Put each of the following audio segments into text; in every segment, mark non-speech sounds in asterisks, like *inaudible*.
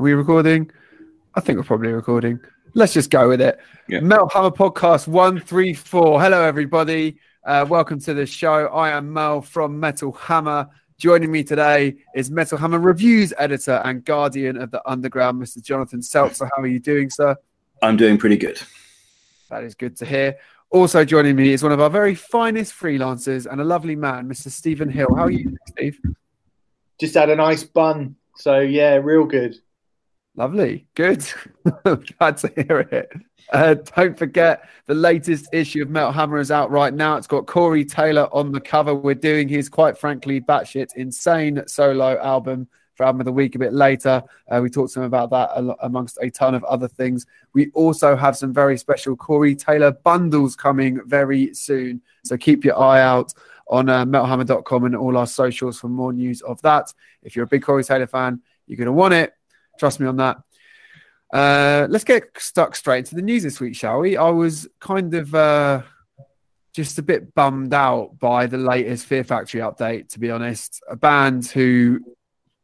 Are we recording? I think we're probably recording. Let's just go with it. Yeah. Metal Hammer Podcast 134. Hello, everybody. Uh, welcome to the show. I am Merl from Metal Hammer. Joining me today is Metal Hammer Reviews editor and guardian of the underground, Mr. Jonathan Selzer. How are you doing, sir? I'm doing pretty good. That is good to hear. Also joining me is one of our very finest freelancers and a lovely man, Mr. Stephen Hill. How are you, Steve? Just had a nice bun. So yeah, real good. Lovely. Good. *laughs* Glad to hear it. Uh, don't forget the latest issue of Metal Hammer is out right now. It's got Corey Taylor on the cover. We're doing his quite frankly batshit insane solo album for album of the week a bit later. Uh, we talked to him about that amongst a ton of other things. We also have some very special Corey Taylor bundles coming very soon. So keep your eye out on uh, metalhammer.com and all our socials for more news of that. If you're a big Corey Taylor fan, you're going to want it. Trust me on that. Uh, let's get stuck straight into the news this week, shall we? I was kind of uh, just a bit bummed out by the latest Fear Factory update, to be honest. A band who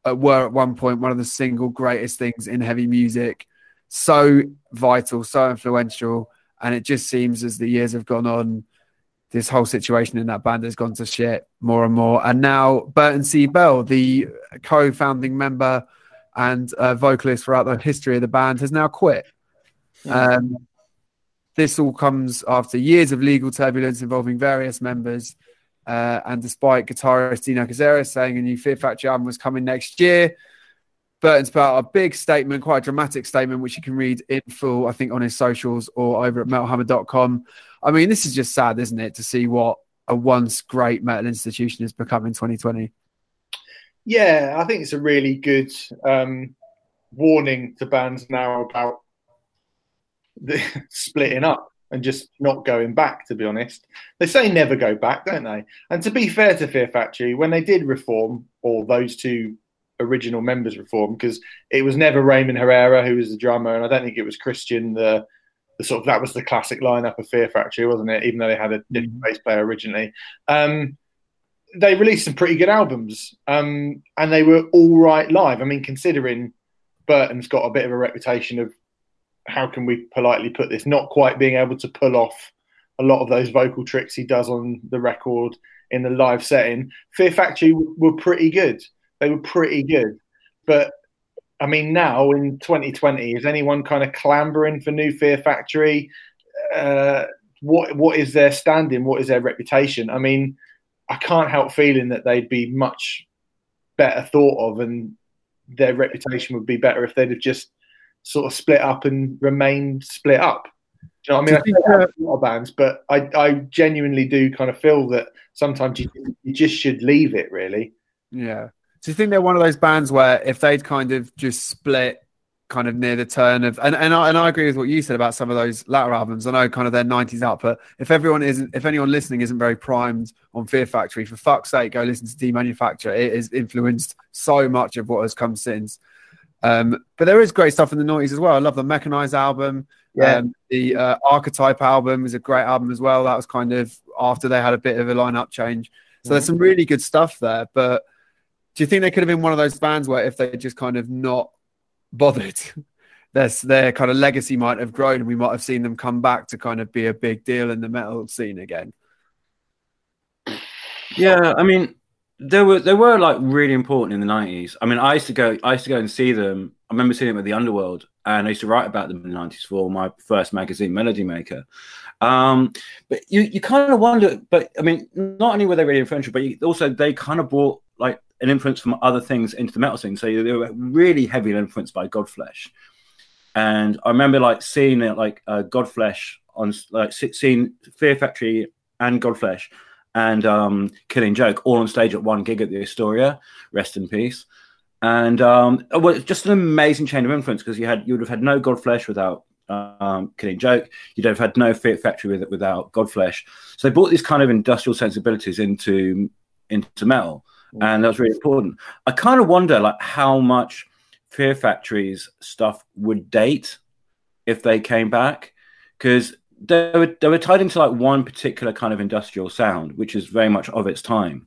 uh, were at one point one of the single greatest things in heavy music, so vital, so influential, and it just seems as the years have gone on, this whole situation in that band has gone to shit more and more. And now Burton C. Bell, the co-founding member and uh, vocalist throughout the history of the band, has now quit. Um, this all comes after years of legal turbulence involving various members. Uh, and despite guitarist Dino Cazares saying a new Fear Factory album was coming next year, Burton's put out a big statement, quite a dramatic statement, which you can read in full, I think, on his socials or over at metalhammer.com. I mean, this is just sad, isn't it, to see what a once great metal institution has become in 2020. Yeah, I think it's a really good um, warning to bands now about the *laughs* splitting up and just not going back. To be honest, they say never go back, don't they? And to be fair to Fear Factory, when they did reform, or those two original members reform, because it was never Raymond Herrera who was the drummer, and I don't think it was Christian the the sort of that was the classic lineup of Fear Factory, wasn't it? Even though they had a different bass player originally. Um, they released some pretty good albums, um, and they were all right live. I mean, considering Burton's got a bit of a reputation of how can we politely put this, not quite being able to pull off a lot of those vocal tricks he does on the record in the live setting. Fear Factory were pretty good. They were pretty good, but I mean, now in 2020, is anyone kind of clambering for new Fear Factory? Uh, what what is their standing? What is their reputation? I mean, I can't help feeling that they'd be much better thought of, and their reputation would be better if they'd have just sort of split up and remained split up. Do you know what I mean? I think uh, there a lot of bands, but I, I genuinely do kind of feel that sometimes you, you just should leave it. Really, Yeah. Do you think they're one of those bands where if they'd kind of just split kind of near the turn of and, and I and I agree with what you said about some of those latter albums. I know kind of their nineties output. If everyone isn't if anyone listening isn't very primed on Fear Factory, for fuck's sake, go listen to Demanufacture. It has influenced so much of what has come since. Um, but there is great stuff in the noughties as well. I love the Mechanized album. Yeah. Um, the uh, Archetype album is a great album as well. That was kind of after they had a bit of a lineup change. So there's some really good stuff there. But do you think they could have been one of those bands where if they just kind of not bothered, their their kind of legacy might have grown and we might have seen them come back to kind of be a big deal in the metal scene again? Yeah, I mean, they were they were like really important in the nineties. I mean, I used to go I used to go and see them. I remember seeing them at the Underworld, and I used to write about them in the nineties for my first magazine, Melody Maker. Um, but you you kind of wonder. But I mean, not only were they really influential, but you, also they kind of brought like an influence from other things into the metal scene. So they were really heavily influenced by Godflesh. And I remember like seeing it like uh, Godflesh on like seeing Fear Factory and Godflesh and um, Killing Joke all on stage at one gig at the Astoria. Rest in peace. And um, well, it's just an amazing chain of influence because you had you would have had no Godflesh without um, Killing Joke. You'd have had no Fear Factory with, without Godflesh. So they brought these kind of industrial sensibilities into into metal, and that was really important. I kind of wonder like how much Fear Factory's stuff would date if they came back because they were they were tied into like one particular kind of industrial sound, which is very much of its time.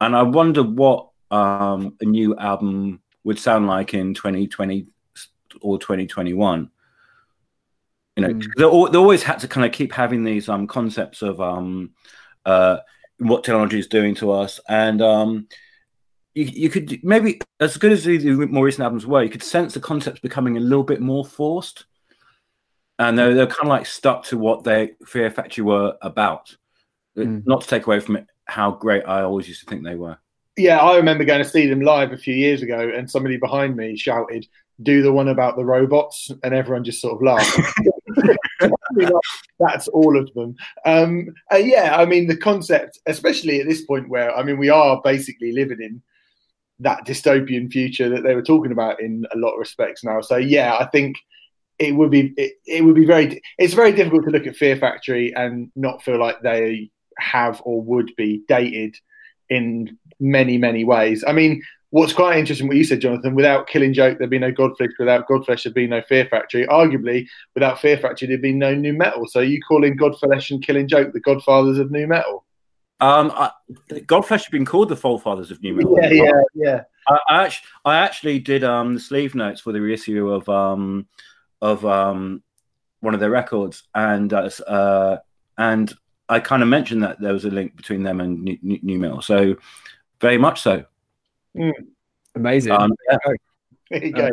And I wonder what um, a new album would sound like in 2020 or 2021. You know, Mm. they, they always had to kind of keep having these um concepts of um uh what technology is doing to us, and um you, you could maybe as good as the the more recent albums were, you could sense the concepts becoming a little bit more forced, and they're they're kind of like stuck to what they Fear Factory were about. Mm. Not to take away from it how great I always used to think they were. Yeah, I remember going to see them live a few years ago, and somebody behind me shouted, "Do the one about the robots," and everyone just sort of laughed. *laughs* That's all of them. Um, uh, yeah, I mean the concept, especially at this point where I mean we are basically living in that dystopian future that they were talking about in a lot of respects now. So yeah, I think it would be it, it would be very it's very difficult to look at Fear Factory and not feel like they have or would be dated in many many ways. I mean, what's quite interesting what you said, Jonathan. Without Killing Joke, there'd be no Godflesh. Without Godflesh, there'd be no Fear Factory. Arguably, without Fear Factory, there'd be no new metal. So you calling Godflesh and Killing Joke the Godfathers of new metal? Um, I, Godflesh have been called the Forefathers of New Metal. Yeah, yeah, yeah. I, I actually, I actually did um the sleeve notes for the reissue of um of um one of their records, and uh, uh and I kind of mentioned that there was a link between them and new, new metal. So very much so. Amazing. Um, yeah. There you go.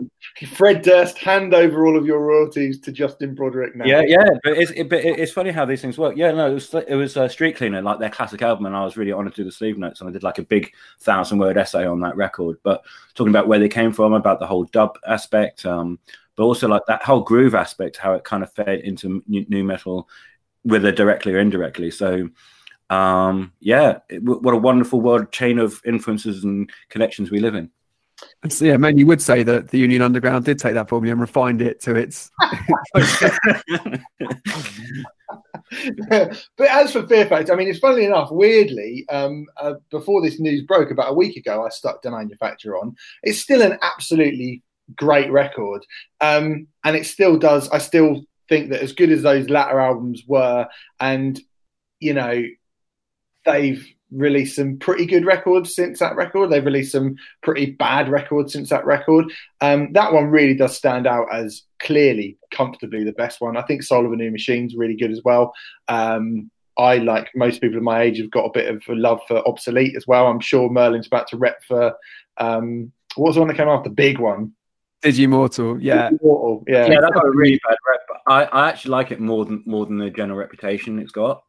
Fred Durst, hand over all of your royalties to Justin Broadrick now. Yeah, yeah, but it's it, but it's funny how these things work. Yeah, no, it was it was uh, Streetcleaner, like their classic album, and I was really honoured to do the sleeve notes, and I did like a big thousand word essay on that record. But talking about where they came from, about the whole dub aspect, um, but also like that whole groove aspect, how it kind of fed into new, new metal, whether directly or indirectly. So, um, yeah, it, what a wonderful world chain of influences and connections we live in. So, yeah, man, you would say that the Union Underground did take that formula and refined it to its. *laughs* but as for Fear Factory, I mean, it's funnily enough, weirdly, um, uh, before this news broke about a week ago, I stuck Demanufacture on. It's still an absolutely great record, um, and it still does. I still think that as good as those latter albums were, and you know, they've released some pretty good records since that record. They've released some pretty bad records since that record. Um, that one really does stand out as clearly, comfortably the best one. I think Soul of a New Machine's really good as well. Um, I, like most people of my age, have got a bit of a love for Obsolete as well. I'm sure Merlin's about to rep for um, what was the one that came after? The big one. Digimortal, yeah. Immortal, yeah. yeah, that's got a really bad rep. But I, I actually like it more than more than the general reputation it's got.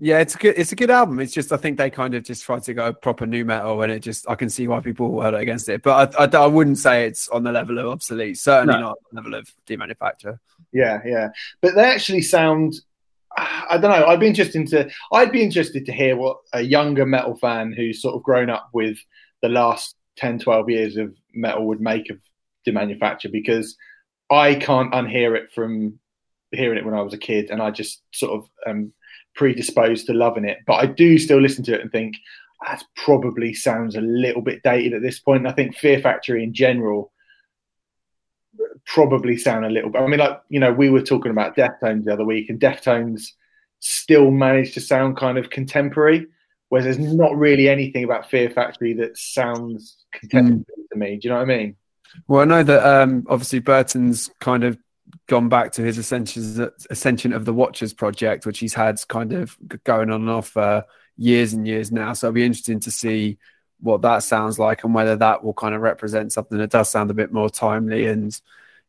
Yeah, it's a good. It's a good album. It's just I think they kind of just tried to go proper new metal, and it just I can see why people were against it. But I, I, I wouldn't say it's on the level of obsolete. Certainly No. not on the level of demanufacture. Yeah, yeah. But they actually sound. I don't know. I'd be interested to. I'd be interested to hear what a younger metal fan who's sort of grown up with the last 10, 12 years of metal would make of demanufacture because I can't unhear it from hearing it when I was a kid, and I just sort of um, predisposed to loving it. But I do still listen to it and think that probably sounds a little bit dated at this point. And I think Fear Factory in general probably sound a little bit. I mean, like you know, we were talking about Deftones the other week, and Deftones still managed to sound kind of contemporary, whereas there's not really anything about Fear Factory that sounds contemporary to me. Do you know what I mean? Well, I know that um, obviously Burton's kind of gone back to his ascension, ascension of the Watchers project, which he's had kind of going on and off for years and years now. So it'll be interesting to see what that sounds like and whether that will kind of represent something that does sound a bit more timely and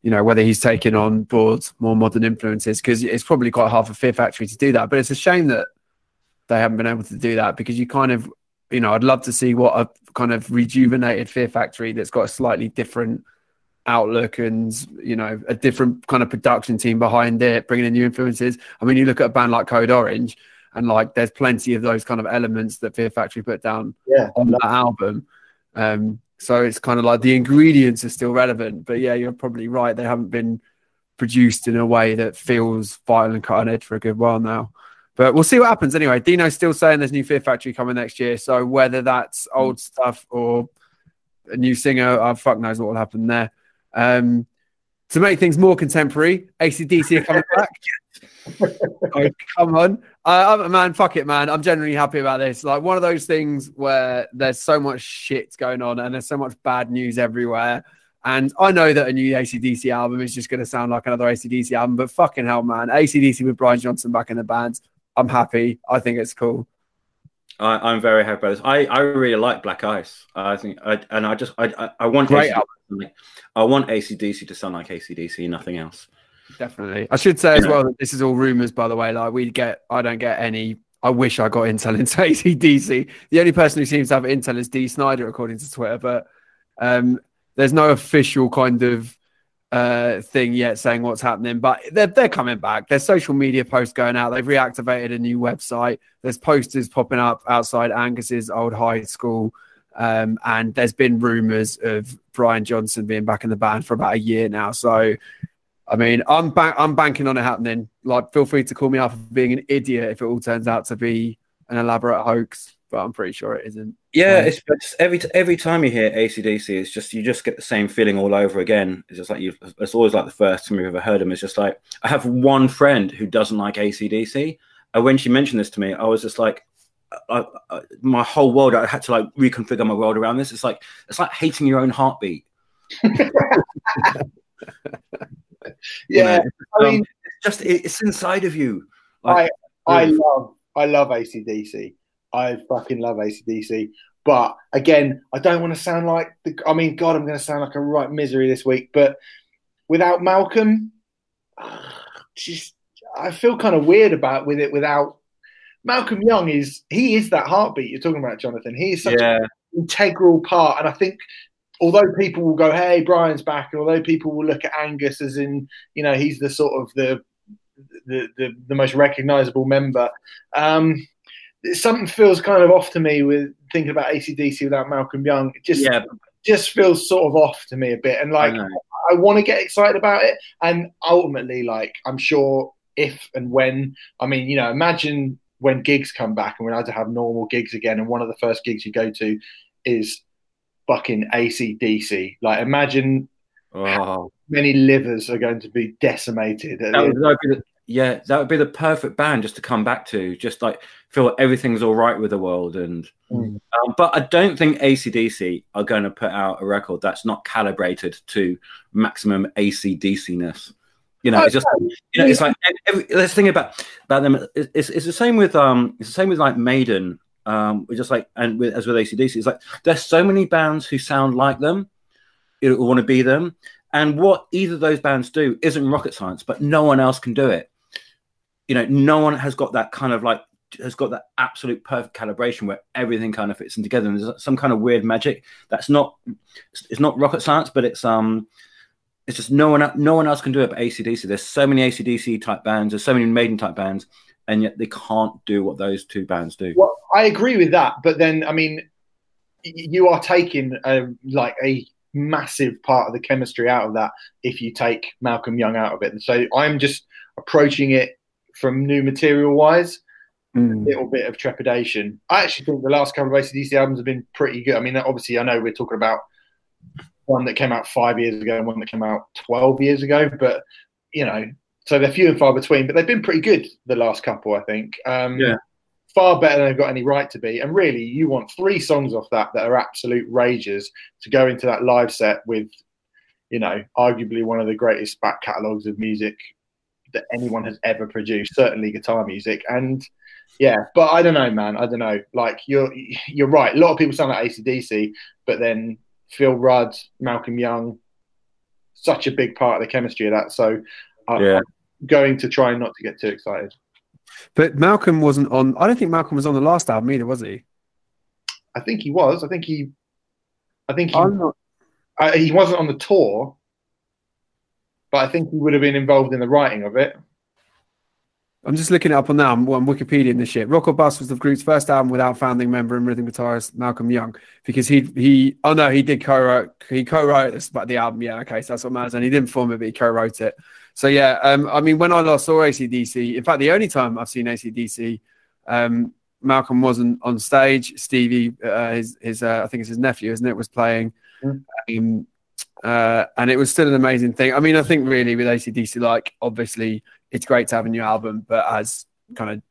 you know whether he's taking on board more modern influences because it's probably quite hard for Fear Factory to do that. But it's a shame that they haven't been able to do that because you kind of you know I'd love to see what a kind of rejuvenated Fear Factory that's got a slightly different outlook and you know a different kind of production team behind it bringing in new influences. I mean you look at a band like code orange and like there's plenty of those kind of elements that fear factory put down Yeah. on that album. Um so it's kind of like the ingredients are still relevant but yeah you're probably right. They haven't been produced in a way that feels vital and cut on edge for a good while now. But we'll see what happens. Anyway dino's still saying there's new fear factory coming next year so whether that's old stuff or a new singer uh, fuck knows what will happen there um, to make things more contemporary, ACDC are coming back. *laughs* oh, come on. Uh, I'm- man, fuck it, man. I'm generally happy about this. Like one of those things where there's so much shit going on and there's so much bad news everywhere. And I know that a new ACDC album is just going to sound like another ACDC album, but fucking hell, man. ACDC with Brian Johnson back in the band. I'm happy. I think it's cool. I, am very happy about this. I, I really like Black Ice. I think, I, and I just, I, I, I want Great ACDC, I want ACDC to sound like ACDC, nothing else. Definitely. I should say as well that this is all rumors, by the way. Like we get, I don't get any. I wish I got intel into *laughs* ACDC. The only person who seems to have intel is Dee Snider, according to Twitter. But um, there's no official kind of uh, thing yet saying what's happening, but they're, they're coming back. There's social media posts going out. They've reactivated a new website. There's posters popping up outside Angus's old high school. Um, and there's been rumors of Brian Johnson being back in the band for about a year now. So, I mean, I'm ba- I'm banking on it happening. Like, feel free to call me out for being an idiot if it all turns out to be an elaborate hoax but I'm pretty sure it isn't. Yeah, um, it's, it's, every every time you hear ACDC, it's just you just get the same feeling all over again. It's just like you. It's always like the first time you've ever heard them. It's just like I have one friend who doesn't like ACDC, and when she mentioned this to me, I was just like, I, I, my whole world. I had to like reconfigure my world around this. It's like it's like hating your own heartbeat. yeah, *laughs* *laughs* you know, I mean, it's just it's inside of you. Like, I I love I love ACDC. I fucking love ACDC. But again, I don't want to sound like the. I mean, God, I'm going to sound like a right misery this week. But without Malcolm, *sighs* just I feel kind of weird about with it. Without Malcolm Young, is he is that heartbeat you're talking about, Jonathan? He is such yeah. an integral part, and I think although people will go, "Hey, Brian's back," and although people will look at Angus as in, you know, he's the sort of the the the, the most recognizable member. Um, something feels kind of off to me with thinking about ACDC without Malcolm Young. It just yeah. just feels sort of off to me a bit, and like I, I want to get excited about it, and ultimately, like I'm sure if and when, I mean, you know, imagine when gigs come back and we're allowed to have normal gigs again, and one of the first gigs you go to is fucking ACDC. Like, imagine oh. how many livers are going to be decimated. That would, that would be the, yeah, that would be the perfect band just to come back to, just like feel everything's all right with the world. And mm. um, but I don't think ACDC are going to put out a record that's not calibrated to maximum ACDC-ness. You know, it's just you know, it's like every, let's think about about them. It's, it's the same with um, it's the same with like Maiden. Um, we're just like and with, as with ACDC, it's like there's so many bands who sound like them, who want to be them, and what either of those bands do isn't rocket science, but no one else can do it you know, no one has got that kind of like has got that absolute perfect calibration where everything kind of fits in together. And there's some kind of weird magic that's not it's not rocket science, but it's um it's just no one no one else can do it but ACDC. There's so many ACDC type bands, there's so many Maiden type bands, and yet they can't do what those two bands do. Well, I agree with that, but then I mean, you are taking a, like a massive part of the chemistry out of that if you take Malcolm Young out of it. And so I'm just approaching it from new material wise. Mm. A little bit of trepidation. I actually think the last couple of ACDC albums have been pretty good. I mean, obviously, I know we're talking about one that came out five years ago and one that came out 12 years ago, but, you know, so they're few and far between, but they've been pretty good the last couple, I think. Um, yeah. Far better than they've got any right to be. And really, you want three songs off that that are absolute rages to go into that live set with, you know, arguably one of the greatest back catalogues of music that anyone has ever produced, certainly guitar music. And yeah, but I don't know, man. I don't know. Like you're you're right. A lot of people sound like ACDC, but then Phil Rudd, Malcolm Young, such a big part of the chemistry of that. So yeah. I'm going to try not to get too excited. But Malcolm wasn't on. I don't think Malcolm was on the last album either, was he? I think he was. I think he. I think he. I'm not. Uh, he wasn't on the tour, but I think he would have been involved in the writing of it. I'm just looking it up on now. I'm, I'm Wikipedia in this shit. Rock or Bust was the group's first album without founding member and rhythm guitarist Malcolm Young because he he oh no he did co-write he co-wrote this but the album yeah okay so that's what matters and he didn't form it but he co-wrote it so yeah um I mean when I last saw ACDC in fact the only time I've seen ACDC um Malcolm wasn't on stage Stevie uh, his his uh, I think it's his nephew isn't it was playing mm. um, uh, and it was still an amazing thing. I mean, I think really with ACDC, like obviously it's great to have a new album, but as kind of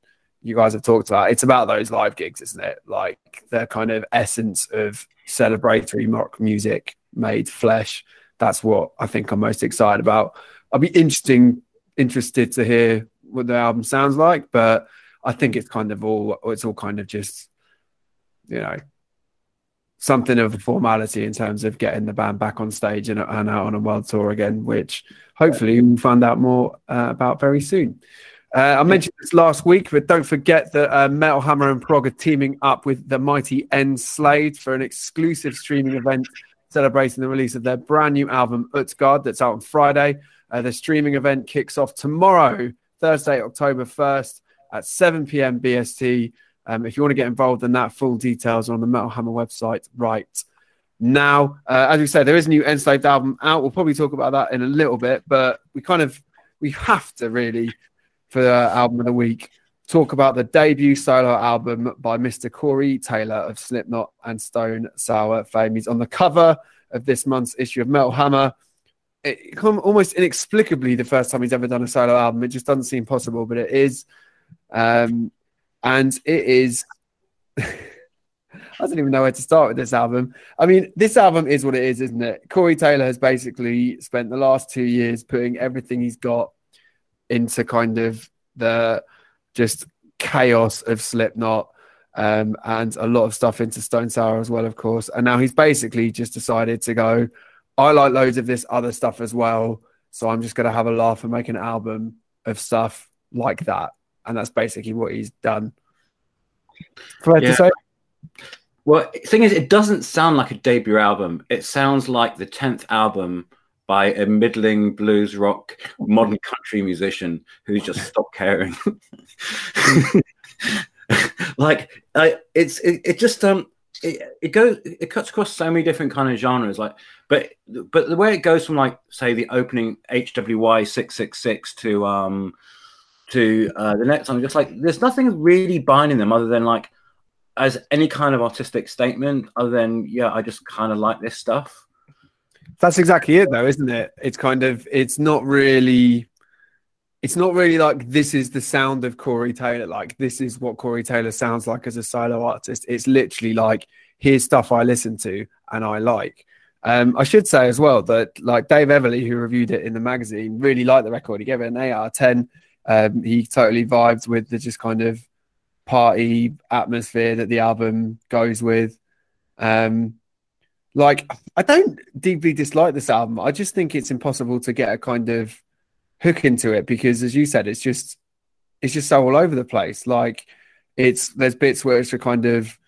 you guys have talked about, it's about those live gigs, isn't it? Like the kind of essence of celebratory rock music made flesh. that's what I think I'm most excited about. I'll be interesting interested to hear what the album sounds like, but I think it's kind of all it's all kind of just you know something of a formality in terms of getting the band back on stage and, and out on a world tour again, which hopefully we'll find out more uh, about very soon. Uh, I mentioned this last week, but don't forget that uh, Metal Hammer and Prog are teaming up with the mighty Enslaved for an exclusive streaming event celebrating the release of their brand new album Utgard that's out on Friday. Uh, the streaming event kicks off tomorrow, Thursday, October 1st at 7 p.m. BST. Um, if you want to get involved in that, full details on the Metal Hammer website right now. Uh, as we say, there is a new Enslaved album out. We'll probably talk about that in a little bit, but we kind of we have to really for the album of the week talk about the debut solo album by Mr. Corey Taylor of Slipknot and Stone Sour fame. He's on the cover of this month's issue of Metal Hammer. It come almost inexplicably the first time he's ever done a solo album. It just doesn't seem possible, but it is. Um, and it is. *laughs* I don't even know where to start with this album. I mean, this album is what it is, isn't it? Corey Taylor has basically spent the last two years putting everything he's got into kind of the just chaos of Slipknot um, and a lot of stuff into Stone Sour as well, of course. And now he's basically just decided to go, I like loads of this other stuff as well. So I'm just going to have a laugh and make an album of stuff like that. And that's basically what he's done. Fair yeah. to say? Well, thing is, it doesn't sound like a debut album. It sounds like the 10th album by a middling blues rock modern country musician who's just *laughs* stopped caring. *laughs* like uh, it's it, it just um it, it goes it cuts across so many different kind of genres like but but the way it goes from like say the opening hwy 666 to um to uh, the next song just like there's nothing really binding them other than like as any kind of artistic statement other than yeah i just kind of like this stuff that's exactly it, though, isn't it? It's kind of, it's not really, it's not really like this is the sound of Corey Taylor. Like this is what Corey Taylor sounds like as a solo artist. It's literally like here's stuff I listen to and I like. Um, I should say as well that like Dave Everley, who reviewed it in the magazine, really liked the record. He gave it an eight out of ten. Um, he totally vibes with the just kind of party atmosphere that the album goes with. Um, like I don't deeply dislike this album. I just think it's impossible to get a kind of hook into it because, as you said, it's just it's just so all over the place. Like it's there's bits where it's a kind of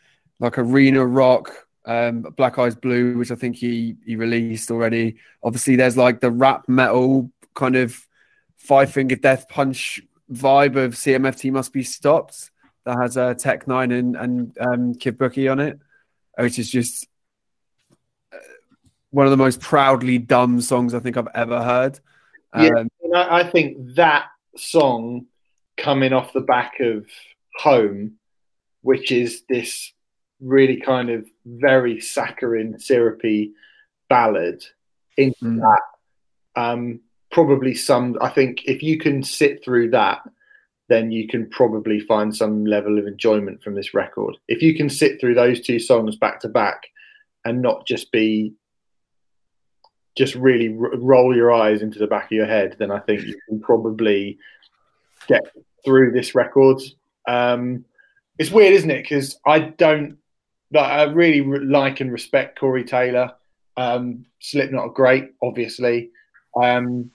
like arena rock, um, Black Eyes Blue, which I think he he released already. Obviously, there's like the rap metal kind of Five Finger Death Punch vibe of CMFT must be stopped. That has a uh, Tech N9ne and and um, Kid Bookie on it, which is just one of the most proudly dumb songs I think I've ever heard. Um, yeah, I think that song coming off the back of Home, which is this really kind of very saccharine, syrupy ballad, into mm. that, um, probably some. I think if you can sit through that, then you can probably find some level of enjoyment from this record. If you can sit through those two songs back to back and not just be just really r- roll your eyes into the back of your head, then I think you can probably get through this record. Um, it's weird, isn't it? Because I don't, like, I really re- like and respect Corey Taylor. Um, Slipknot are great, obviously, um,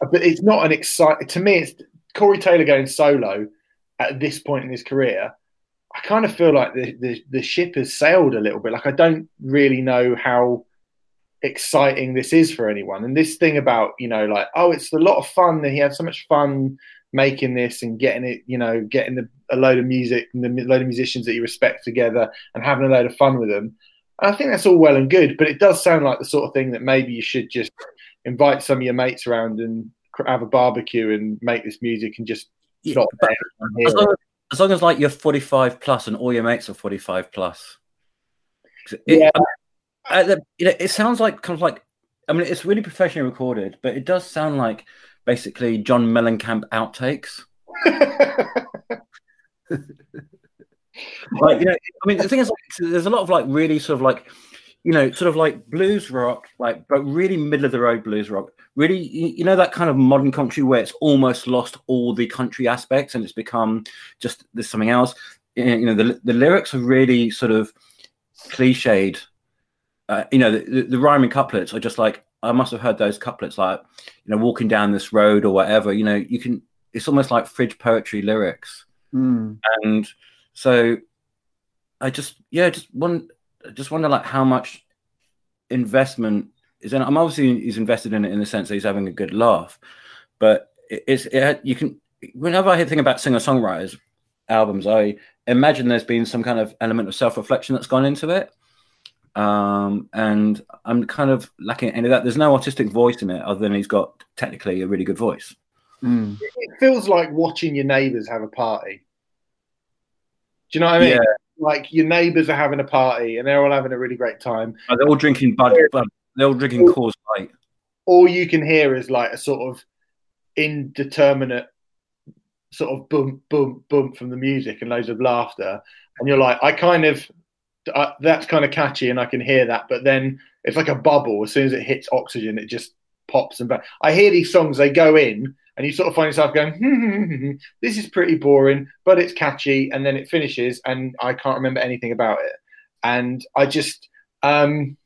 but it's not an exciting. To me, it's Corey Taylor going solo at this point in his career. I kind of feel like the, the, the ship has sailed a little bit. Like I don't really know how exciting this is for anyone. And this thing about, you know, like, oh, it's a lot of fun that he had so much fun making this and getting it, you know, getting the, a load of music and a load of musicians that you respect together and having a load of fun with them. And I think that's all well and good, but it does sound like the sort of thing that maybe you should just invite some of your mates around and have a barbecue and make this music and just yeah, not as, long as, as long as like you're 45 plus and all your mates are 45 plus. It, yeah. I mean, the, you know, it sounds like kind of like I mean, it's really professionally recorded, but it does sound like basically John Mellencamp outtakes. *laughs* like you know, I mean, the thing is, like, there's a lot of like really sort of like you know, sort of like blues rock, like but really middle of the road blues rock. Really, you, know that kind of modern country where it's almost lost all the country aspects and it's become just there's something else. You know, the the lyrics are really sort of cliched. Uh, you know, the, the, the rhyming couplets are just like I must have heard those couplets like, you know, walking down this road or whatever. You know, you can. It's almost like fridge poetry lyrics, Mm. and so I just yeah, just one just wonder like how much investment is in. I'm obviously he's invested in it in the sense that he's having a good laugh, but it's it, you can. Whenever I think about singer songwriters albums, I imagine there's been some kind of element of self reflection that's gone into it. Um, and I'm kind of lacking any of that. There's no artistic voice in it other than he's got technically a really good voice. Mm. It feels like watching your neighbours have a party. Do you know what I mean? Yeah. Like your neighbours are having a party and they're all having a really great time. Uh, They're all drinking Bud. They're all drinking Coors Light. All you can hear is like a sort of indeterminate sort of boom, boom, boom from the music and loads of laughter. And you're like, I kind of, uh, that's kind of catchy and I can hear that. But then it's like a bubble. As soon as it hits oxygen, it just pops and back. I hear these songs, they go in and you sort of find yourself going, hmm, this is pretty boring, but it's catchy. And then it finishes and I can't remember anything about it. And I just, um,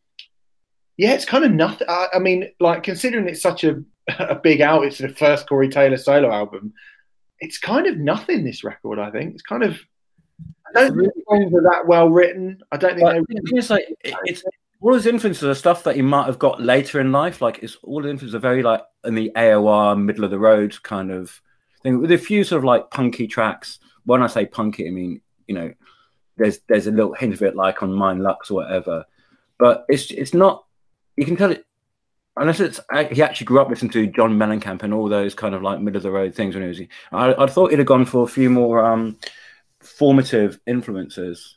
yeah, it's kind of nothing. I, I mean, like considering it's such a, *laughs* a big out, it's the first Corey Taylor solo album. It's kind of nothing. This record, I think, it's kind of. I don't think the songs are that well written. I don't think But they're. the like, it's all his influences are stuff that he might have got later in life. Like, it's all the influences are very like in the AOR middle of the road kind of thing, with a few sort of like punky tracks. When I say punky, I mean you know, there's there's a little hint of it like on Meine Lux or whatever, but it's it's not. You can tell it unless it's he actually grew up listening to John Mellencamp and all those kind of like middle of the road things when he was. I, I thought he'd have gone for a few more um, formative influences.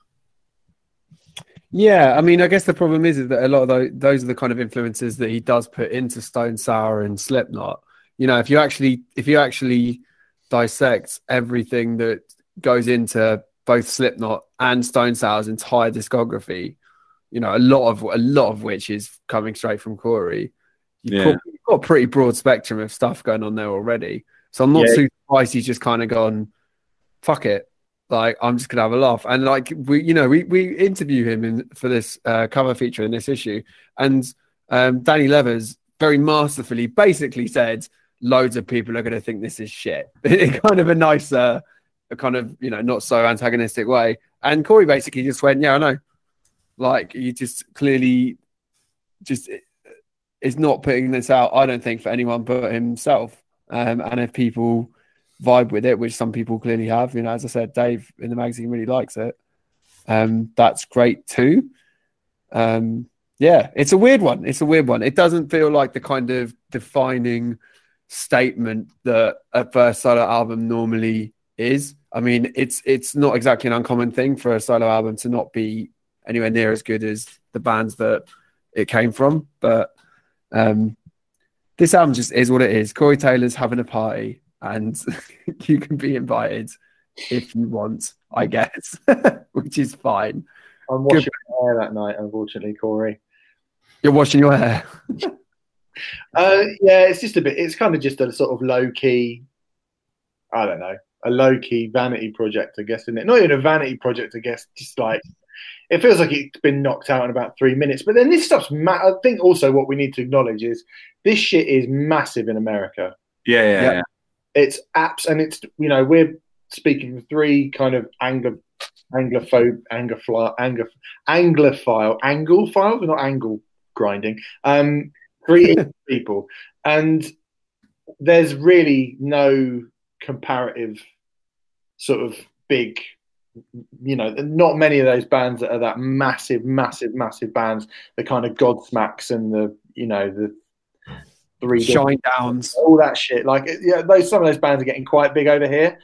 Yeah, I mean, I guess the problem is, is that a lot of those, those are the kind of influences that he does put into Stone Sour and Slipknot. You know, if you actually if you actually dissect everything that goes into both Slipknot and Stone Sour's entire discography, you know, a lot of a lot of which is coming straight from Corey. You've, Yeah. got, you've got a pretty broad spectrum of stuff going on there already. So I'm not Yeah. too surprised he's just kind of gone, fuck it. Like I'm just gonna have a laugh, and like we, you know, we we interview him in for this uh, cover feature in this issue, and um, Dannii Leivers very masterfully basically said, loads of people are to think this is shit. *laughs* in kind of a nice, uh, a kind of you know not so antagonistic way. And Corey basically just went, yeah, I know. Like he just clearly just is not putting this out. I don't think for anyone but himself. Um, and if people vibe with it, which some people clearly have, you know, as I said, Dave in the magazine really likes it. Um, that's great too. Um, yeah, it's a weird one. It's a weird one. It doesn't feel like the kind of defining statement that a first solo album normally is. I mean, it's it's not exactly an uncommon thing for a solo album to not be anywhere near as good as the bands that it came from. But um, this album just is what it is. Corey Taylor's having a party, and *laughs* you can be invited if you want, I guess, *laughs* which is fine. I'm washing my hair that night, unfortunately, Corey. You're washing your hair. *laughs* Uh, yeah, it's just a bit. It's kind of just a sort of low key. I don't know, a low key vanity project, I guess, isn't it? Not even a vanity project, I guess. Just like it feels like it's been knocked out in about three minutes. But then this stuff's. Ma- I think also what we need to acknowledge is this shit is massive in America. Yeah, yeah, Yeah. yeah. It's apps, and it's you know we're speaking of three kind of Anglo Anglophobe, Anglophile, Anglo, Anglophile, Anglophile, not angle grinding. Um, *laughs* three people, and there's really no comparative sort of big. You know, not many of those bands that are that massive, massive, massive bands. The kind of Godsmacks and the you know the three Shine downs. all that shit. Like, yeah, those some of those bands are getting quite big over here,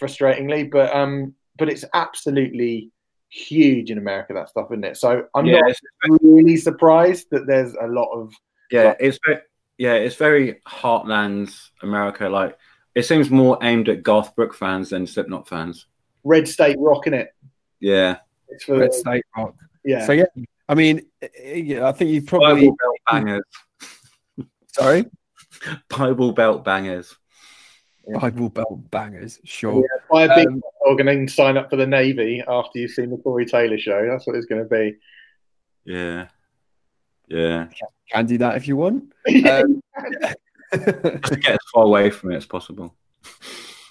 frustratingly. But um, but it's absolutely huge in America. That stuff, isn't it? So I'm yeah, not really surprised that there's a lot of yeah, it's very, yeah, it's very heartland America. Like it seems more aimed at Garth Brooks fans than Slipknot fans. red state rock in it. Yeah, It's for Red State Rock. yeah. So yeah, I mean, yeah, I think you probably Bible belt bangers. Sorry Bible belt bangers. Bible belt bangers. Sure. Buy a big Um, dog and then sign up for the Navy after you've seen the Corey Taylor show. That's what it's going to be. Yeah. Yeah. Can do that if you want. *laughs* Um, Just to get as far away from it as possible.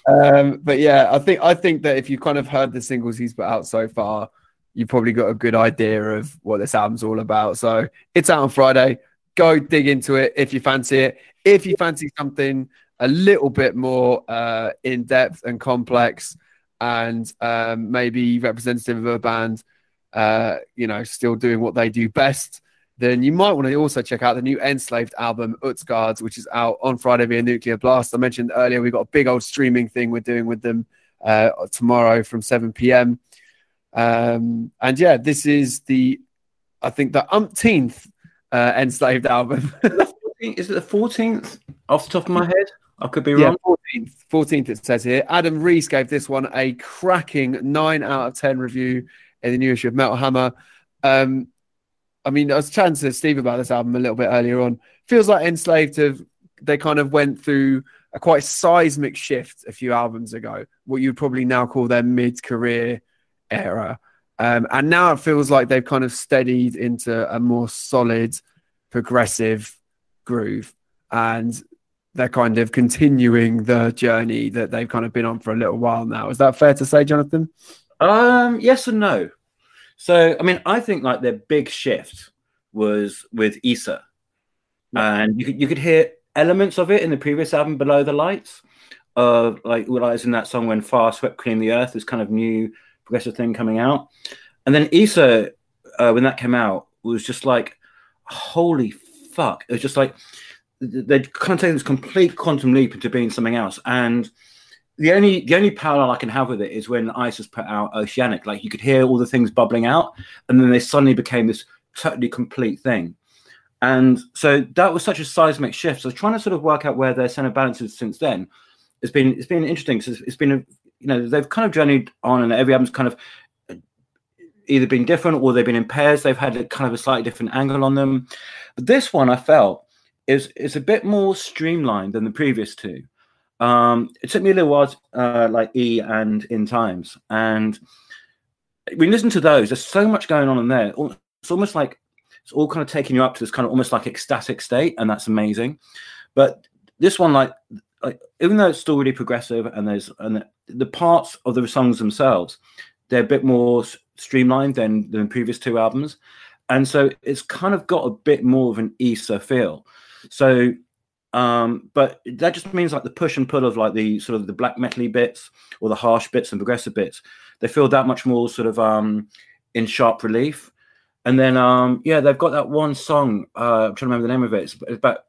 um, but yeah, I think I think that if you kind of heard the singles he's put out so far, you've probably got a good idea of what this album's all about. So it's out on Friday. Go dig into it if you fancy it. If you fancy something a little bit more uh, in depth and complex, and um, maybe representative of a band, uh, you know, still doing what they do best, then you might want to also check out the new Enslaved album, Utgard, which is out on Friday via Nuclear Blast. I mentioned earlier we've got a big old streaming thing we're doing with them uh, tomorrow from 7 p.m. Um, and yeah, this is the, I think, the umpteenth uh, Enslaved album. Is it the 14th off the top of my head? I could be yeah, wrong. 14th. 14th, it says here. Adam Rees gave this one a cracking 9 out of 10 review in the new issue of Metal Hammer. Um, I mean, I was chatting to Steve about this album a little bit earlier on. Feels like Enslaved have, they kind of went through a quite seismic shift a few albums ago, what you'd probably now call their mid career era. Um, and now it feels like they've kind of steadied into a more solid, progressive groove. And they're kind of continuing the journey that they've kind of been on for a little while now. Is that fair to say, Jonathan? Um, yes and no. So, I mean, I think like their big shift was with Isa, and you could you could hear elements of it in the previous album, Below the Lights, of like in that song when Fire Swept Clean the Earth, is kind of new progressive thing coming out, and then Isa, uh, when that came out, was just like, holy fuck! It was just like they'd kind of taken this complete quantum leap into being something else, and the only the only parallel I can have with it is when ISIS put out Oceanic. Like you could hear all the things bubbling out, and then they suddenly became this totally complete thing. And so that was such a seismic shift. So trying to sort of work out where their center balance is since then, it's been it's been interesting. So it's, it's been a, you know they've kind of journeyed on, and every album's kind of either been different or they've been in pairs. They've had a kind of a slightly different angle on them. But this one I felt is is a bit more streamlined than the previous two. Um, it took me a little while, uh, like E and In Times, and we listen to those. There's so much going on in there. It's almost like it's all kind of taking you up to this kind of almost like ecstatic state, and that's amazing. But this one, like, like even though it's still really progressive, and there's and the, parts of the songs themselves, they're a bit more streamlined than than previous two albums, and so it's kind of got a bit more of an Isa feel. So um, but that just means like the push and pull of like the sort of the black metally bits or the harsh bits and progressive bits, they feel that much more sort of um, in sharp relief. And then um, yeah, they've got that one song. Uh, I'm trying to remember the name of it. It's about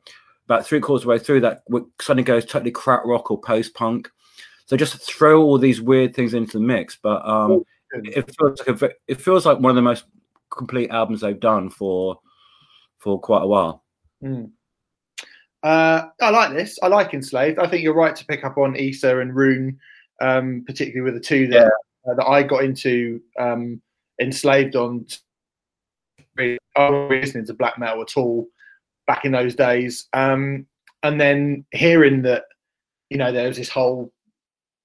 about three quarters of the way through that suddenly goes totally krautrock or post punk. So just throw all these weird things into the mix, but um, it feels like a, it feels like one of the most complete albums they've done for for quite a while. Mm. Uh, I like this. I like Enslaved. I think you're right to pick up on Isa and Ruun, um, particularly with the two that yeah. uh, that I got into um, Enslaved on. I was listening to black metal at all back in those days, um, and then hearing that you know there was this whole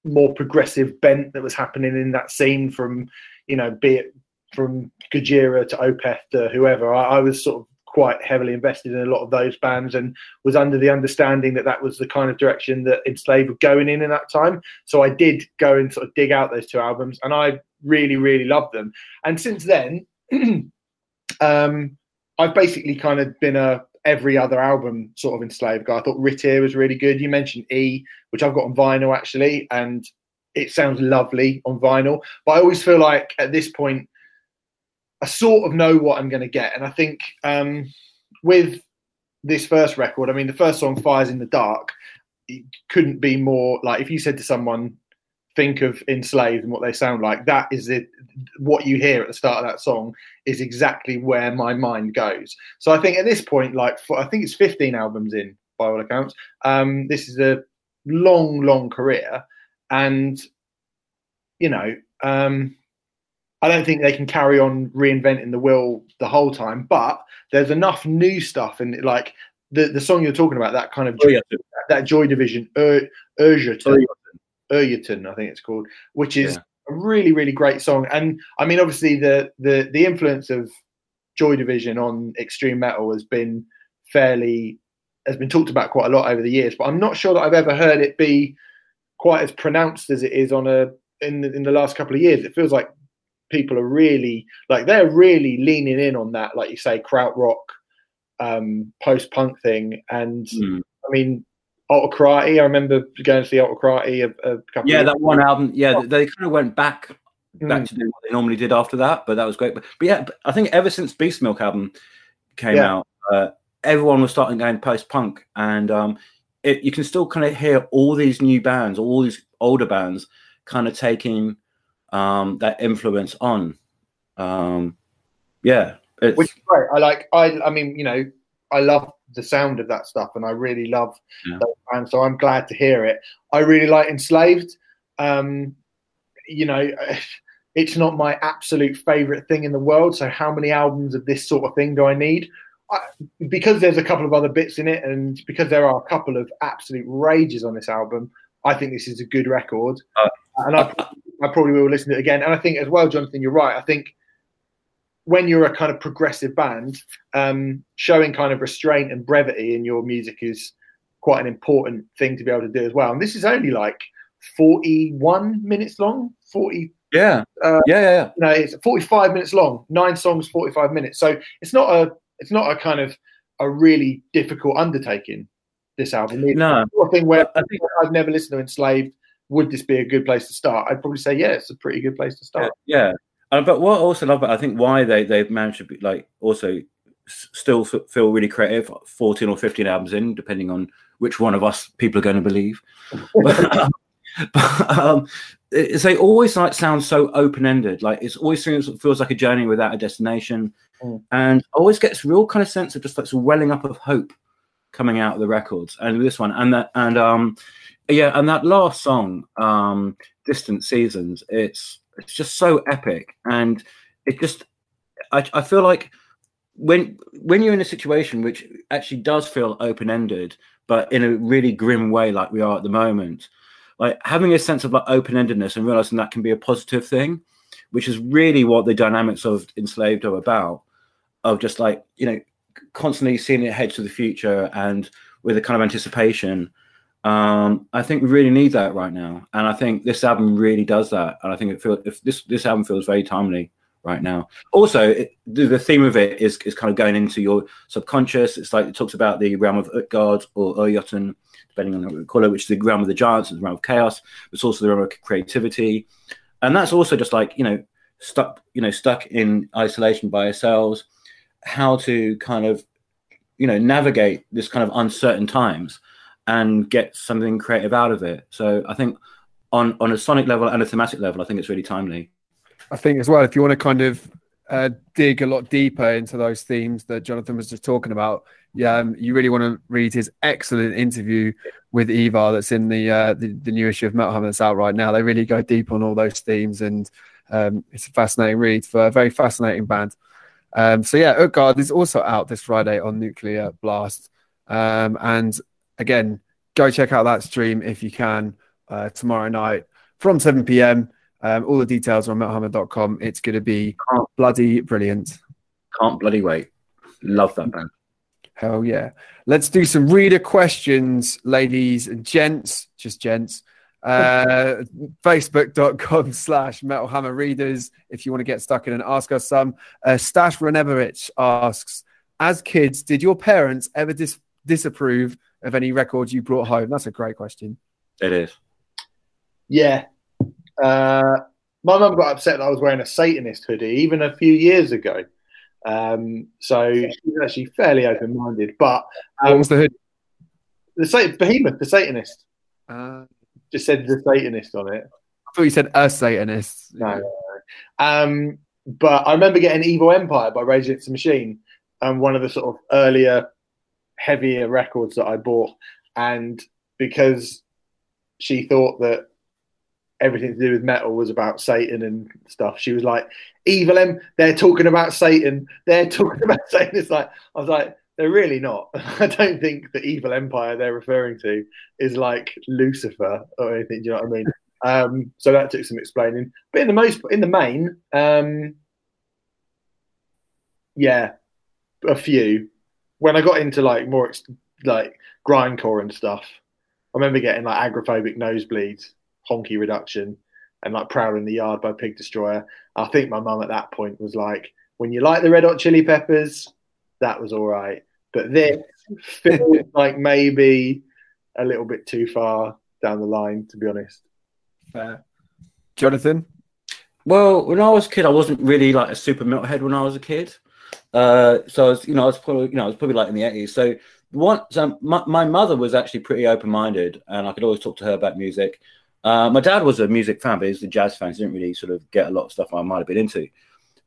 more progressive bent that was happening in that scene from you know be it from Gojira to Opeth to whoever. I, I was sort of quite heavily invested in a lot of those bands and was under the understanding that that was the kind of direction that Enslaved were going in in that time. So I did go and sort of dig out those two albums and I really, really loved them. And since then, *clears throat* um, I've basically kind of been a every other album sort of Enslaved guy. I thought Riitiir was really good. You mentioned E, which I've got on vinyl actually, and it sounds lovely on vinyl. But I always feel like at this point, I sort of know what I'm going to get. And I think um, with this first record, I mean, the first song, Fires in the Dark, it couldn't be more like if you said to someone, think of enslaved and what they sound like, that is it. What you hear at the start of that song is exactly where my mind goes. So I think at this point, like, for, I think it's 15 albums in by all accounts. Um, this is a long, long career. And, you know, um, I don't think they can carry on reinventing the wheel the whole time. But there's enough new stuff and like the the song you're talking about, that kind of Oh, yeah. that Joy Division, Ur- Urjotun, Urjotun, I think it's called, which is Yeah. a really really great song. And I mean, obviously the the the influence of Joy Division on extreme metal has been fairly has been talked about quite a lot over the years. But I'm not sure that I've ever heard it be quite as pronounced as it is on a in the, in the last couple of years. It feels like people are really like they're really leaning in on that, like you say, krautrock, um, post punk thing. And Mm. I mean, Okkultokrati. I remember going to see Okkultokrati a, a couple. Yeah, that one album. Yeah, they kind of went back back Mm. to doing what they normally did after that, but that was great. But, but yeah, but I think ever since Beast Milk album came Yeah. out, uh, everyone was starting going post punk, and um, it, you can still kind of hear all these new bands, all these older bands, kind of taking um, that influence on. Um, yeah, it's, which is great. I like. I. I mean, you know, I love the sound of that stuff, and I really love Yeah. those bands. So I'm glad to hear it. I really like Enslaved. Um, you know, *sighs* it's not my absolute favorite thing in the world. So how many albums of this sort of thing do I need? I, because there's a couple of other bits in it, and because there are a couple of absolute rages on this album, I think this is a good record. Uh, and I, I probably will listen to it again. And I think as well, Jonathan, you're right. I think when you're a kind of progressive band, um, showing kind of restraint and brevity in your music is quite an important thing to be able to do as well. And this is only like 41 minutes long, 40, yeah, Uh, yeah, yeah, yeah. no, it's 45 minutes long, nine songs, 45 minutes. So it's not a, it's not a kind of a really difficult undertaking. This album, it's No, of thing where I think I've never listened to Enslaved. Would this be a good place to start? I'd probably say yeah, it's a pretty good place to start. Yeah, uh, but what I also love about I think why they they've managed to be like also s- still f- feel really creative. Fourteen or fifteen albums in, depending on which one of us people are going to believe. *laughs* but, *laughs* but um, they always like sound so open ended. Like it's always seems feels like a journey without a destination, Mm. and always gets real kind of sense of just like welling up of hope coming out of the records. And this one and that and um yeah, and that last song, um, Distant Seasons, it's it's just so epic. And it just I, I feel like when when you're in a situation which actually does feel open-ended but in a really grim way like we are at the moment like having a sense of like open-endedness and realizing that can be a positive thing which is really what the dynamics of enslaved are about of just like you know constantly seeing it head to the future and with a kind of anticipation um, I think we really need that right now, and I think this album really does that. And I think it feels if this this album feels very timely right now. Also, it, the, the theme of it is is kind of going into your subconscious. It's like it talks about the realm of Utgard or Urjotun, depending on what we call it, which is the realm of the giants, and the realm of chaos. It's also the realm of creativity, and that's also just like you know stuck you know stuck in isolation by ourselves. How to kind of you know navigate this kind of uncertain times and get something creative out of it. So I think on on a sonic level and a thematic level, I think it's really timely. I think as well, if you want to kind of uh, dig a lot deeper into those themes that Jonathan was just talking about, yeah, um, you really want to read his excellent interview with Ivar that's in the, uh, the the new issue of Metal Hammer that's out right now. They really go deep on all those themes, and um, it's a fascinating read for a very fascinating band. Um, so yeah, Utgard is also out this Friday on Nuclear Blast, um, and again, go check out that stream if you can uh, tomorrow night from 7 p.m. Um, all the details are on metalhammer.com. It's going to be bloody brilliant. Can't bloody wait. Love that band. Hell yeah. Let's do some reader questions, ladies and gents, just gents. Uh, *laughs* Facebook.com slash Metal Hammer Readers if you want to get stuck in and ask us some. Uh, Stash Renevich asks, as kids, did your parents ever dis- disapprove of any records you brought home? That's a great question. It is. Yeah. Uh, my mum got upset that I was wearing a Satanist hoodie even a few years ago. Um, so she's actually fairly open minded. But What um, was the hood? the Sat- Behemoth, the Satanist, Uh, just said the Satanist on it. I thought you said a Satanist. No, no, no. Um, but I remember getting Evil Empire by Rage Against the Machine, and one of the sort of earlier, heavier records that I bought. And because she thought that everything to do with metal was about Satan and stuff. She was like, "Evil M, they're talking about Satan. They're *laughs* talking about Satan." It's like I was like, they're really not. *laughs* I don't think the evil empire they're referring to is like Lucifer or anything. Do you know what I mean? Um, so that took some explaining. But in the most, in the main, um, yeah, a few. When I got into like more like grindcore and stuff, I remember getting like Agoraphobic nosebleeds, honky reduction, and like prowling the yard by Pig Destroyer. I think my mum at that point was like, "When you like the Red Hot Chili Peppers, that was all right, but this *laughs* feels like maybe a little bit too far down the line, to be honest." Fair. Jonathan? Well, when I was a kid, I wasn't really like a super metalhead when I was a kid. Uh, so I was, you know, I was probably, you know, I was probably like in the eighties. So one, so my, my mother was actually pretty open minded, and I could always talk to her about music. Uh, my dad was a music fan, but he's a jazz fan. He didn't really sort of get a lot of stuff I might have been into.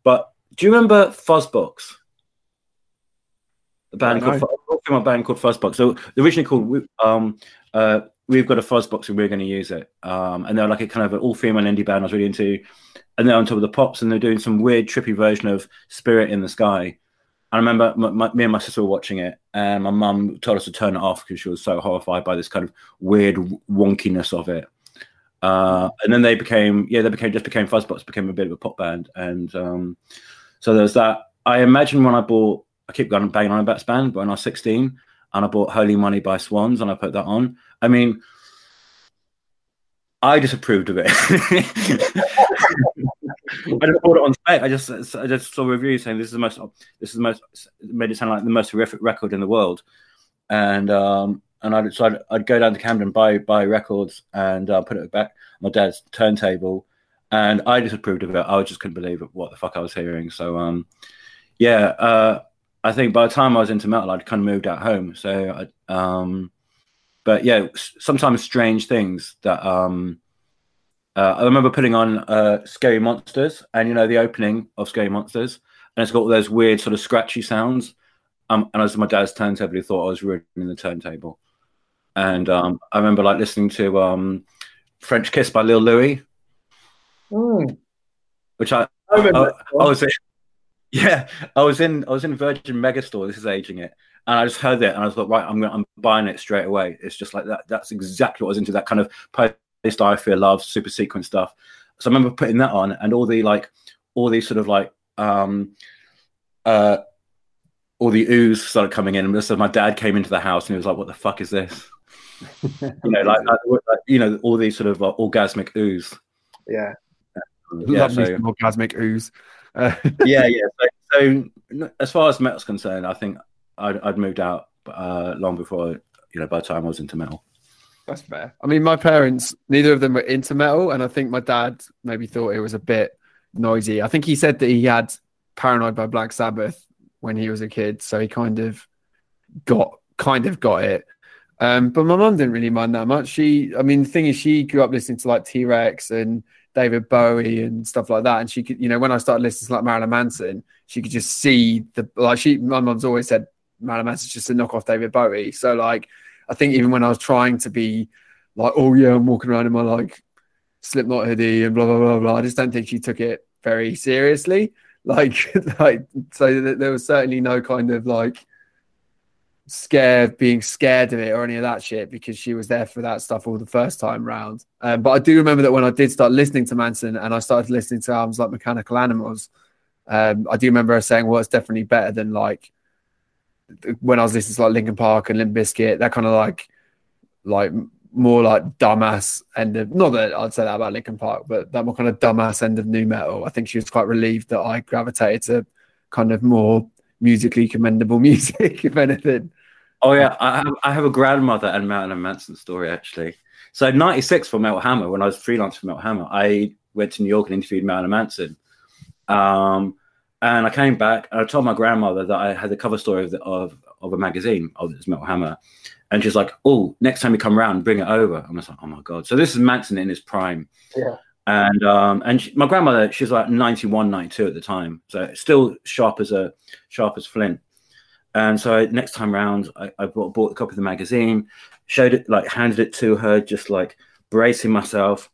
But do you remember Fuzzbox? A band called a band called Fuzzbox. So originally called um, uh, we've got a Fuzzbox and we're going to use it. Um, and they're like a kind of an all female indie band I was really into. And they're on top of the pops and they're doing some weird, trippy version of Spirit in the Sky. I remember me and my sister were watching it, and my mum told us to turn it off because she was so horrified by this kind of weird wonkiness of it. Uh, and then they became, yeah, they became just became Fuzzbox, became a bit of a pop band, and um, so there's that. I imagine when I bought, I keep going banging on about this band, but when I was 16, and I bought Holy Money by Swans, and I put that on. I mean, I disapproved of it. *laughs* I just bought it on spec. I just I just saw reviews saying this is the most this is the most made it sound like the most horrific record in the world, and um and I'd so I'd, I'd go down to Camden buy buy records and uh, put it back on my dad's turntable, and I disapproved of it. I just couldn't believe what the fuck I was hearing. So um yeah, uh, I think by the time I was into metal, I'd kind of moved out home. So I um but yeah, sometimes strange things that um uh, I remember putting on uh, Scary Monsters, and you know the opening of Scary Monsters, and it's got all those weird sort of scratchy sounds. Um, and as my dad's turntable, he thought I was ruining the turntable. And um, I remember like listening to um, French Kiss by Lil Louis, mm. which I I, I, I was yeah I was in I was in Virgin Megastore. This is aging it, and I just heard it, and I was like, right, I'm gonna, I'm buying it straight away. It's just like that. That's exactly what I was into. That kind of post I feel love super sequence stuff. So I remember putting that on, and all the like, all these sort of like, um, uh, all the ooze started coming in, and so my dad came into the house, and he was like, "What the fuck is this?" you know, like, *laughs* like, you know, all these sort of uh, orgasmic ooze. Yeah. Yeah, Love so, orgasmic ooze. Uh, yeah, *laughs* yeah. So, so, as far as metal's concerned, I think I'd, I'd moved out uh, long before, you know, by the time I was into metal. That's fair. I mean, my parents, neither of them were into metal, and I think my dad maybe thought it was a bit noisy. I think he said that he had Paranoid by Black Sabbath when he was a kid, so he kind of got kind of got it. Um, but my mum didn't really mind that much. She, I mean, the thing is, she grew up listening to like T Rex and David Bowie and stuff like that. And she could, you know, when I started listening to like Marilyn Manson, she could just see the like she. My mum's always said Marilyn Manson's just a knockoff David Bowie. So like, I think even when I was trying to be like, oh yeah, I'm walking around in my like Slipknot hoodie and blah blah blah blah, I just don't think she took it very seriously. Like, *laughs* like so there was certainly no kind of like scared being scared of it or any of that shit because she was there for that stuff all the first time round. Um, but I do remember that when I did start listening to Manson and I started listening to albums like Mechanical Animals, um, I do remember her saying, "Well, it's definitely better than like when I was listening to like Linkin Park and Limp Bizkit, that kind of like like more like dumbass end of not that I'd say that about Linkin Park, but that more kind of dumbass end of new metal. I think she was quite relieved that I gravitated to kind of more musically commendable *laughs* music, if anything. Oh yeah, I have, I have a grandmother and Marilyn Manson story actually. So '96 for Metal Hammer, when I was freelance for Metal Hammer, I went to New York and interviewed Marilyn Manson. Um, and I came back and I told my grandmother that I had the cover story of the, of, of a magazine of this Metal Hammer. And she's like, "Oh, next time you come around, bring it over." And I was like, "Oh my god!" So this is Manson in his prime. Yeah. And um, and she, my grandmother, she's like 91, 92 at the time, so still sharp as a sharp as flint. And so next time round, I, I bought, bought a copy of the magazine, showed it, like handed it to her, just like bracing myself.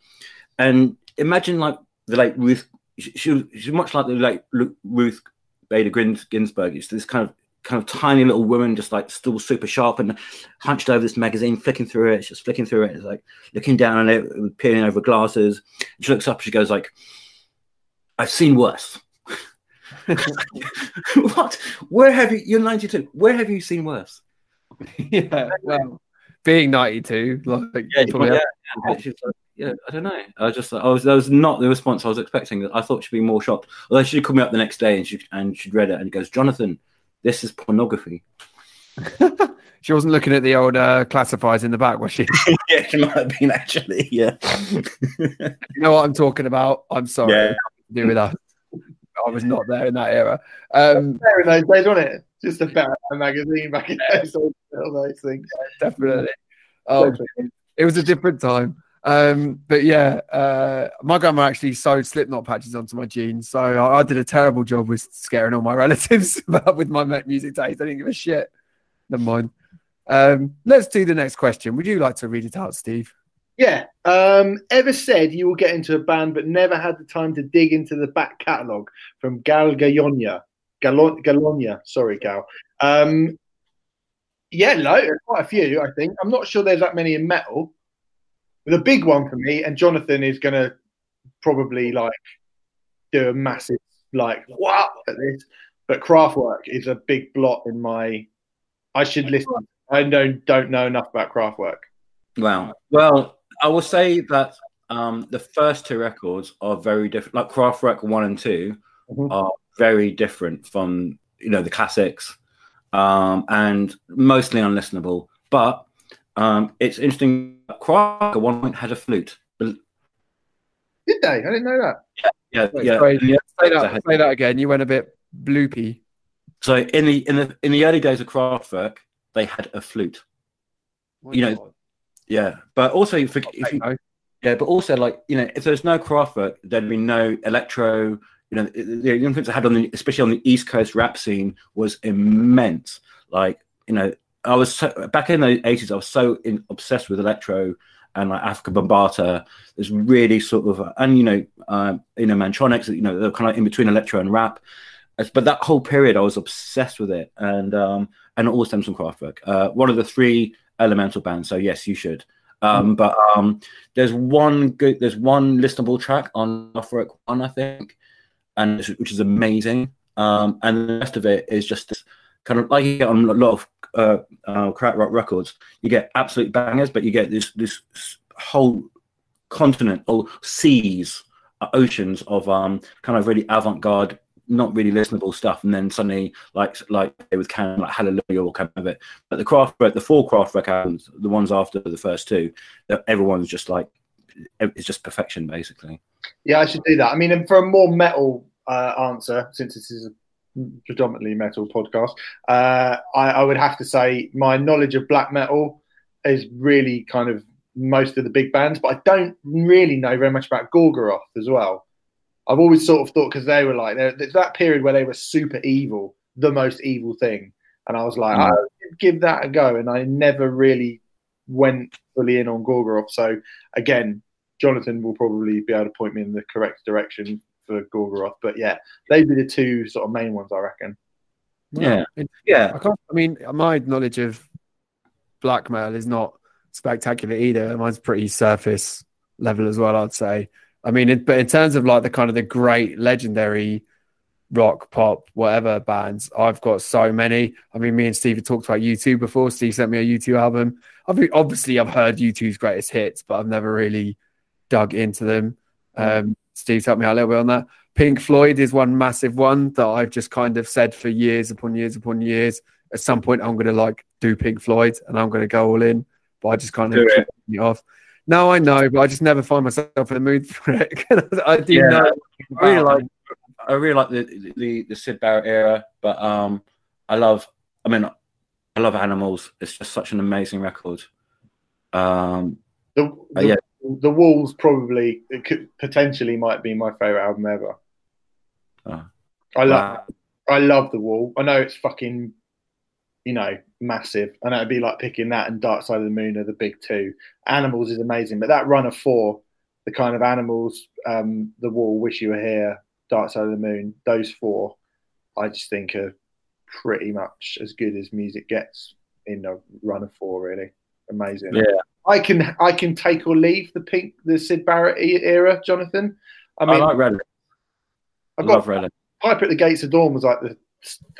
and imagine like the late Ruth. She, she, she's much like the late Ruth Bader Ginsburg. It's this kind of kind of tiny little woman, just like still super sharp and hunched over this magazine, flicking through it. She's flicking through it. It's like looking down on it, peering over glasses. She looks up. She goes like, "I've seen worse." *laughs* what? Where have you? You're 92. Where have you seen worse? *laughs* yeah. Well, being 92, like yeah, yeah, yeah. yeah, I don't know. I just, I was, that was not the response I was expecting. I thought she'd be more shocked. Although she called me up the next day and she and she'd read it and goes, Jonathan, this is pornography. *laughs* she wasn't looking at the old uh, classifiers in the back, was she? *laughs* yeah, she might have been actually. Yeah. *laughs* you know what I'm talking about? I'm sorry. Yeah. To do with us. I was not there in that era. Um, there in those days, wasn't it? Just a better magazine back in those, all those things. Definitely. Oh, it was a different time. Um, but yeah, uh, my grandma actually sewed Slipknot patches onto my jeans, so I, I did a terrible job with scaring all my *laughs* relatives with my music taste. I didn't give a shit. Never mind. Um, let's do the next question. Would you like to read it out, Steve? Yeah. Um, ever said you will get into a band but never had the time to dig into the back catalogue from Gal Gayonia. Galonia, sorry, Gal. Um, yeah, no, quite a few, I think. I'm not sure there's that many in metal the big one for me, and Jonathan is going to probably like do a massive like wow at this. But Kraftwerk is a big blot in my. I should listen. I don't don't know enough about Kraftwerk. Wow. Well, I will say that um, the first two records are very different. Like Kraftwerk one and 2 mm-hmm. are very different from you know the classics, um, and mostly unlistenable. But um, it's interesting. Croc at one point had a flute. Did they? I didn't know that. Yeah, yeah, Wait, yeah. Sorry, yeah. Say that. Say that again. You went a bit bloopy. So in the in the in the early days of Kraftwerk, they had a flute. Oh you know, God. yeah. But also, if, if you, yeah, but also like you know, if there's no Kraftwerk, there'd be no electro. You know, the influence I had on the, especially on the East Coast rap scene, was immense. Like you know, I was so, back in the eighties. I was so in, obsessed with electro and like Afrika Bambaataa. There's really sort of and you know um, you know Mantronix. You know they're kind of in between electro and rap. But that whole period, I was obsessed with it, and um, and it all stems from Kraftwerk. Uh, one of the three elemental bands. So yes, you should. Um, but um, there's one good, there's one listenable track on Kraftwerk one, I think, and which is amazing. Um, and the rest of it is just kind of like you get on a lot of uh, uh, Krautrock records, you get absolute bangers, but you get this this whole continent or seas, uh, oceans of um kind of really avant-garde, not really listenable stuff, and then suddenly like like with kind of like Hallelujah or kind of it. But the Kraftwerk, the four Kraftwerk albums, the ones after the first two, everyone's just like it's just perfection basically. Yeah, I should do that. I mean, for a more metal uh, answer, since this is a predominantly metal podcast, uh, I, I, would have to say my knowledge of black metal is really kind of most of the big bands, but I don't really know very much about Gorgoroth as well. I've always sort of thought because they were like there's that period where they were super evil, the most evil thing, and I was like, mm. I'll give that a go, and I never really went fully in on Gorgoroth. So again, Jonathan will probably be able to point me in the correct direction for Gorgoroth. But yeah, they'd be the two sort of main ones, I reckon. Yeah, yeah. I, can't, I mean, my knowledge of blackmail is not spectacular either. Mine's pretty surface level as well, I'd say. I mean, it, but in terms of like the kind of the great legendary rock, pop, whatever bands, I've got so many. I mean, me and Steve have talked about U2 before. Steve sent me a U2 album. I've obviously I've heard U2's greatest hits, but I've never really dug into them. Um, Steve's helped me out a little bit on that. Pink Floyd is one massive one that I've just kind of said for years upon years upon years. At some point, I'm going to like do Pink Floyd and I'm going to go all in, but I just kind of keep it off. No, I know, but I just never find myself in the mood for it. *laughs* I do yeah. know. I really like. I really like the, the the Syd Barrett era, but um, I love. I mean, I love Animals. It's just such an amazing record. Um, the, the, yeah, the Walls probably it could potentially might be my favorite album ever. Oh. I love wow. I love the Wall. I know it's fucking you know massive, and it'd be like picking that and Dark Side of the Moon are the big two. Animals is amazing, but that run of four the kind of animals, um, the wall, wish you were here, dark side of the moon. Those four, I just think are pretty much as good as music gets in a run of four. Really amazing. Yeah. I can I can take or leave the pink the Syd Barrett era, Jonathan. I I, mean, like Relic. I got love Relic. Piper at the Gates of Dawn was like the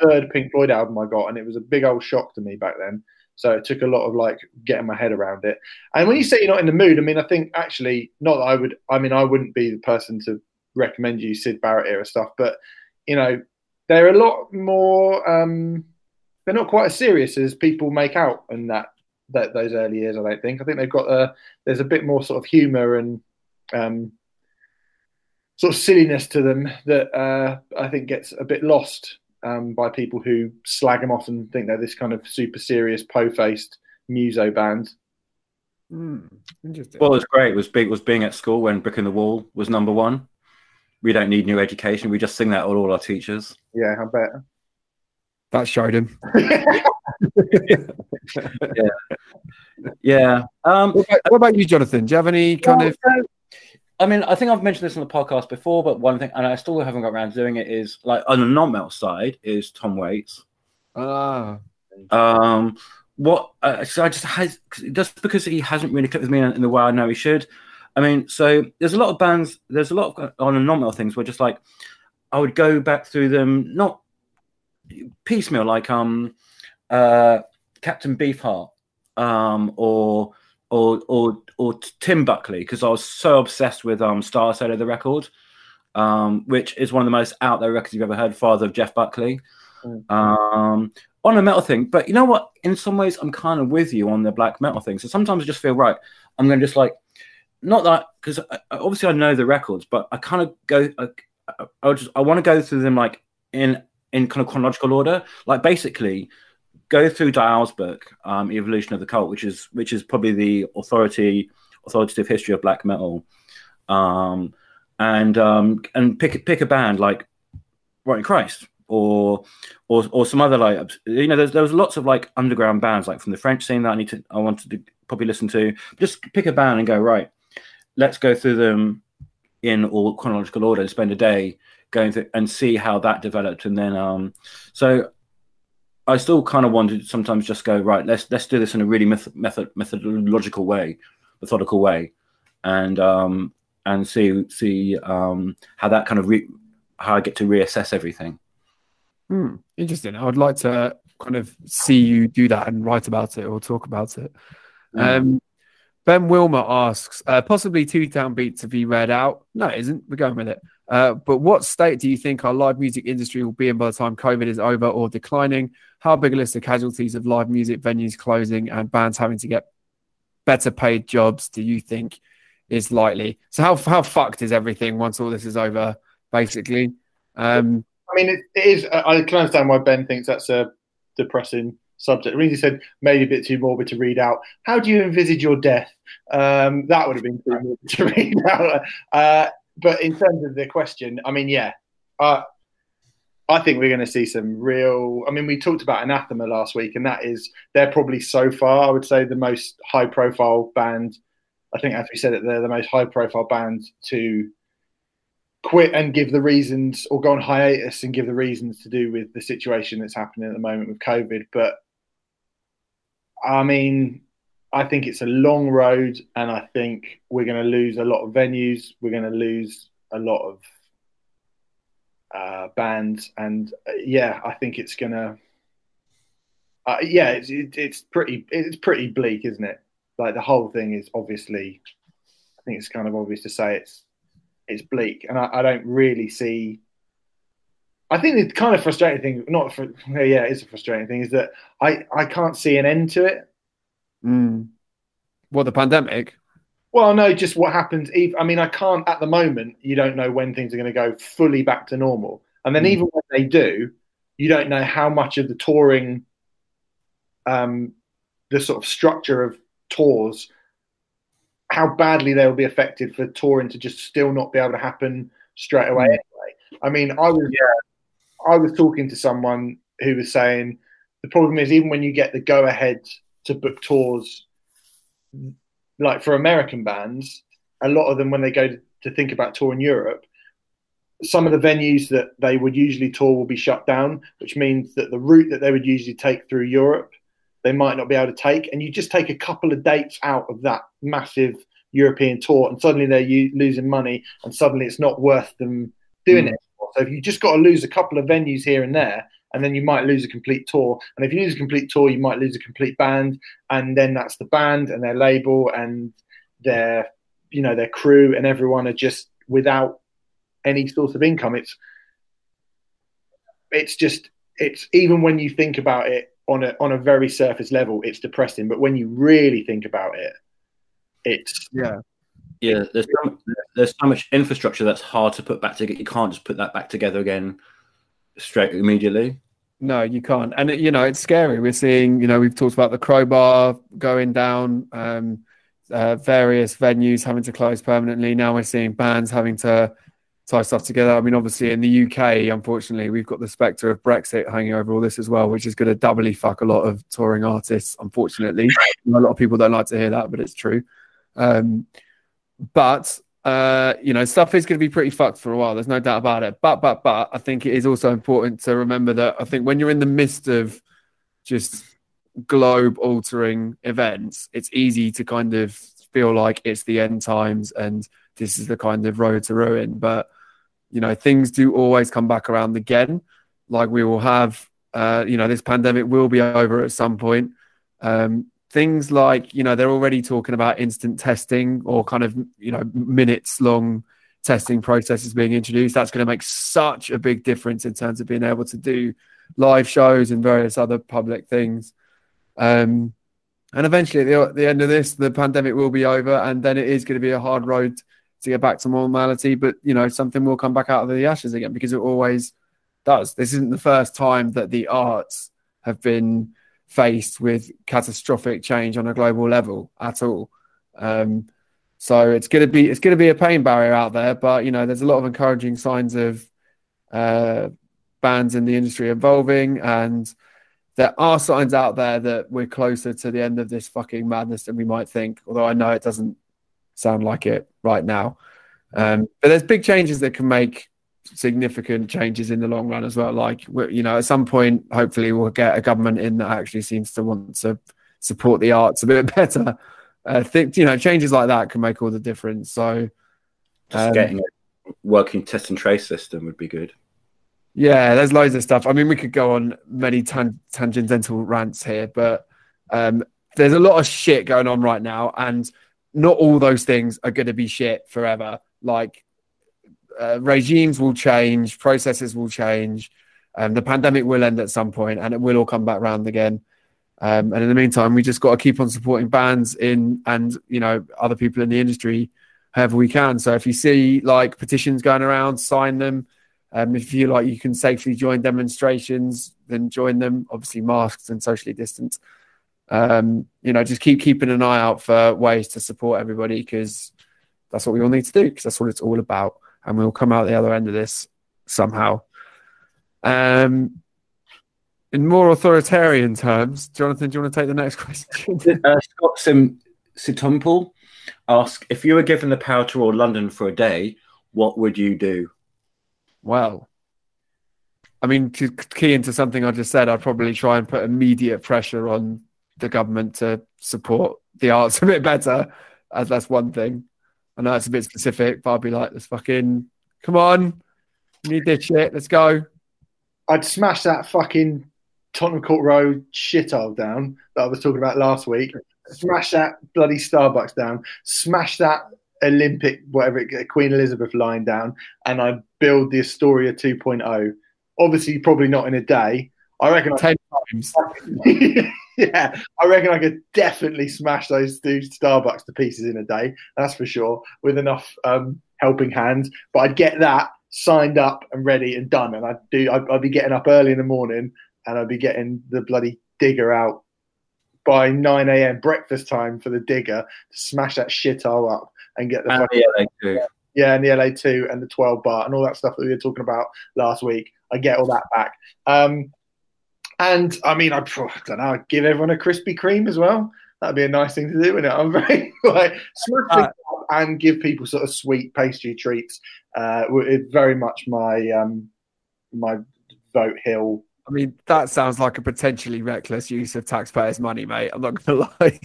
third Pink Floyd album I got, and it was a big old shock to me back then. So it took a lot of like getting my head around it. And when you say you're not in the mood, I mean, I think actually not that I would. I mean, I wouldn't be the person to recommend you Syd Barrett era stuff, but you know, they're a lot more. Um, they're not quite as serious as people make out and that that those early years. I don't think. I think they've got a. There's a bit more sort of humour and. Um, sort of silliness to them that uh, I think gets a bit lost um, by people who slag them off and think they're this kind of super serious, po-faced muso band. Hmm, interesting. What was great was big was being at school when Brick in the Wall was number one. We don't need new education. We just sing that to all our teachers. Yeah, I bet. that showed him. *laughs* Yeah. Um, What about, what about you, Jonathan? Do you have any kind of? I mean, I think I've mentioned this on the podcast before, but one thing, and I still haven't got around to doing it, is like on the non-metal side is Tom Waits. Ah, Um, what? Uh, so I just has just because he hasn't really clicked with me in, in the way I know he should. I mean, so there's a lot of bands. There's a lot of on the non-metal things where just like I would go back through them, not piecemeal, like um, uh, Captain Beefheart, um, or or or or Tim Buckley, because I was so obsessed with um Star Sailor the record, um, which is one of the most out there records you've ever heard. Father of Jeff Buckley. Mm. Um, on a metal thing, but you know what? In some ways, I'm kind of with you on the black metal thing. So sometimes I just feel right. I'm going to just like, not that because obviously I know the records, but I kind of go. I, I, I just I want to go through them like in in kind of chronological order. Like basically, go through Dayal's book, um, Evolution of the Cult, which is which is probably the authority authoritative history of black metal, um, and um, and pick pick a band like Rotting Christ or or or some other like you know there's there was lots of like underground bands like from the French scene that I need to I wanted to probably listen to. Just pick a band and go right. Let's go through them in all chronological order and spend a day going through and see how that developed and then um so I still kind of want to sometimes just go right. Let's let's do this in a really method, method methodological way, methodical way, and um, and see see um, how that kind of re- how I get to reassess everything. hmm, interesting. I would like to kind of see you do that and write about it or talk about it. Um, ben Wilmer asks, uh, possibly two town beat to be read out. No, it isn't. We're going with it. Uh, but what state do you think our live music industry will be in by the time COVID is over or declining? How big a list of casualties of live music venues closing and bands having to get better paid jobs do you think is likely? So how how fucked is everything once all this is over? Basically, um, I mean, it, it is. I can understand why Ben thinks that's a depressing subject. Reezy said maybe a bit too morbid to read out. How do you envisage your death? Um, that would have been too morbid to read out. Uh, but in terms of the question, I mean, yeah, uh, I think we're going to see some real. I mean, we talked about Anathema last week, and that is they're probably so far, I would say, the most high-profile band. I think, as we said, it they're the most high-profile band to quit and give the reasons, or go on hiatus and give the reasons to do with the situation that's happening at the moment with COVID. But I mean, I think it's a long road, and I think we're going to lose a lot of venues. We're going to lose a lot of uh, bands, and uh, yeah, I think it's going to. Uh, yeah, it's it, it's pretty it's pretty bleak, isn't it? Like the whole thing is obviously. I think it's kind of obvious to say it's it's bleak, and I, I don't really see. I think the kind of frustrating thing, not for yeah, it's a frustrating thing, is that I I can't see an end to it. Mm, what the pandemic? Well, no, just what happens. ev- I mean, I can't at the moment. You don't know when things are going to go fully back to normal, and then Mm. even when they do, you don't know how much of the touring, um, the sort of structure of tours, how badly they will be affected for touring to just still not be able to happen straight away. Mm. Anyway, I mean, I was yeah, I was talking to someone who was saying the problem is even when you get the go ahead to book tours like for American bands, a lot of them when they go to, to think about touring Europe, some of the venues that they would usually tour will be shut down, which means that the route that they would usually take through Europe, they might not be able to take. And you just take a couple of dates out of that massive European tour, and suddenly they're u- losing money, and suddenly it's not worth them doing Mm. it. So if you just got to lose a couple of venues here and there, and then you might lose a complete tour. And if you lose a complete tour, you might lose a complete band, and then that's the band and their label and their, you know, their crew and everyone are just without any source of income. It's, it's just, it's even when you think about it on a on a very surface level, it's depressing. But when you really think about it, it's Yeah. Yeah, there's so, there's so much infrastructure that's hard to put back together. You can't just put that back together again straight immediately. No, you can't. And you know, it's scary. We're seeing, you know, we've talked about the Crobar going down, um, uh, various venues having to close permanently. Now we're seeing bands having to tie stuff together. I mean, obviously in the UK, unfortunately, we've got the spectre of Brexit hanging over all this as well, which is going to doubly fuck a lot of touring artists. Unfortunately, a lot of people don't like to hear that, but it's true. Um, but uh, you know, stuff is going to be pretty fucked for a while. There's no doubt about it. But, but, but, I think it is also important to remember that I think when you're in the midst of just globe altering events, it's easy to kind of feel like it's the end times and this is the kind of road to ruin. But, you know, things do always come back around again. Like we will have, uh, you know, this pandemic will be over at some point. Um, things like you know they're already talking about instant testing or kind of you know minutes long testing processes being introduced. That's going to make such a big difference in terms of being able to do live shows and various other public things. Um, and eventually at the, the end of this the pandemic will be over and then it is going to be a hard road to get back to normality. But you know something will come back out of the ashes again because it always does. This isn't the first time that the arts have been faced with catastrophic change on a global level at all. Um, so it's going to be it's going to be a pain barrier out there, but you know there's a lot of encouraging signs of uh, bands in the industry evolving, and there are signs out there that we're closer to the end of this fucking madness than we might think. Although I know it doesn't sound like it right now, um, but there's big changes that can make significant changes in the long run as well. Like, you know, at some point, hopefully, we'll get a government in that actually seems to want to support the arts a bit *laughs* better. I think, you know, changes like that can make all the difference. So, Just Um, getting a working test and trace system would be good. yeah, there's loads of stuff. I mean, we could go on many tan- tangential rants here, but um, there's a lot of shit going on right now, and not all those things are going to be shit forever. Like, uh, regimes will change, processes will change, um, the pandemic will end at some point, and it will all come back round again. Um, and in the meantime, we just got to keep on supporting bands in and you know other people in the industry however we can. So if you see like petitions going around, sign them. Um, if you like you can safely join demonstrations, then join them. Obviously, masks and socially distanced. Um, you know, just keep keeping an eye out for ways to support everybody because that's what we all need to do because that's what it's all about. And we'll come out the other end of this somehow. Um, in more authoritarian terms, Jonathan, do you want to take the next question? *laughs* uh, Scott Sim Situmple ask if you were given the power to rule London for a day, what would you do? Well, I mean, to key into something I just said, I'd probably try and put immediate pressure on the government to support the arts *laughs* a bit better. As that's one thing. I know it's a bit specific, but I'd be like, let's fucking come on, we need this shit. Let's go. I'd smash that fucking Tottenham Court Road shithole down that I was talking about last week. Smash that bloody Starbucks down. Smash that Olympic, whatever it, Queen Elizabeth line down, and I'd build the Astoria 2.0. Obviously, probably not in a day. I reckon. I, Ten times. *laughs* *laughs* yeah, I reckon I could definitely smash those two Starbucks to pieces in a day. That's for sure, with enough um, helping hands. But I'd get that signed up and ready and done, and I'd do. I'd, I'd be getting up early in the morning, and I'd be getting the bloody digger out by 9 a.m. breakfast time for the digger to smash that shit all up and get the And fucking, the LA too. yeah, and the LA2 and the 12 bar and all that stuff that we were talking about last week. I get all that back. Um, and I mean, I, I don't know, I'd give everyone a Krispy Kreme as well. That'd be a nice thing to do, wouldn't it? I'm *laughs* very like smash up and give people sort of sweet pastry treats. Uh, it's very much my um, my vote hill. I mean, that sounds like a potentially reckless use of taxpayers' money, mate. I'm not going *laughs* to lie.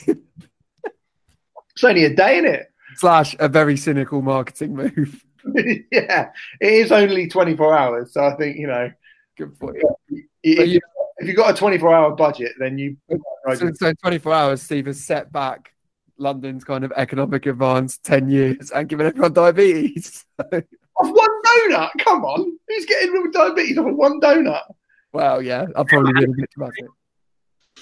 it's only a day in it. Slash a very cynical marketing move. *laughs* yeah, it is only 24 hours, so I think you know. Good point. If, you, if you've got a 24 hour budget, then you. So, so 24 hours, Steve has set back London's kind of economic advance 10 years and given everyone diabetes. *laughs* Off one donut? Come on. Who's getting with diabetes off of one donut? Well, yeah, I'll probably be a bit about it.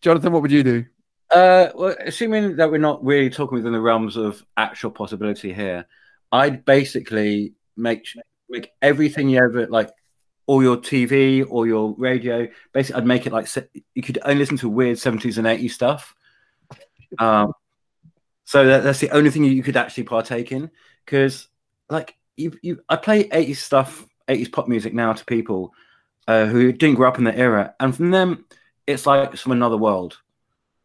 Jonathan, what would you do? Uh, well, assuming that we're not really talking within the realms of actual possibility here, I'd basically make make everything you ever like, all your TV or your radio. Basically, I'd make it like you could only listen to weird seventies and eighties stuff. Um, so that, that's the only thing you could actually partake in because, like, you, you, I play 80s stuff, 80s pop music now to people uh, who didn't grow up in the era, and from them, it's like it's from another world.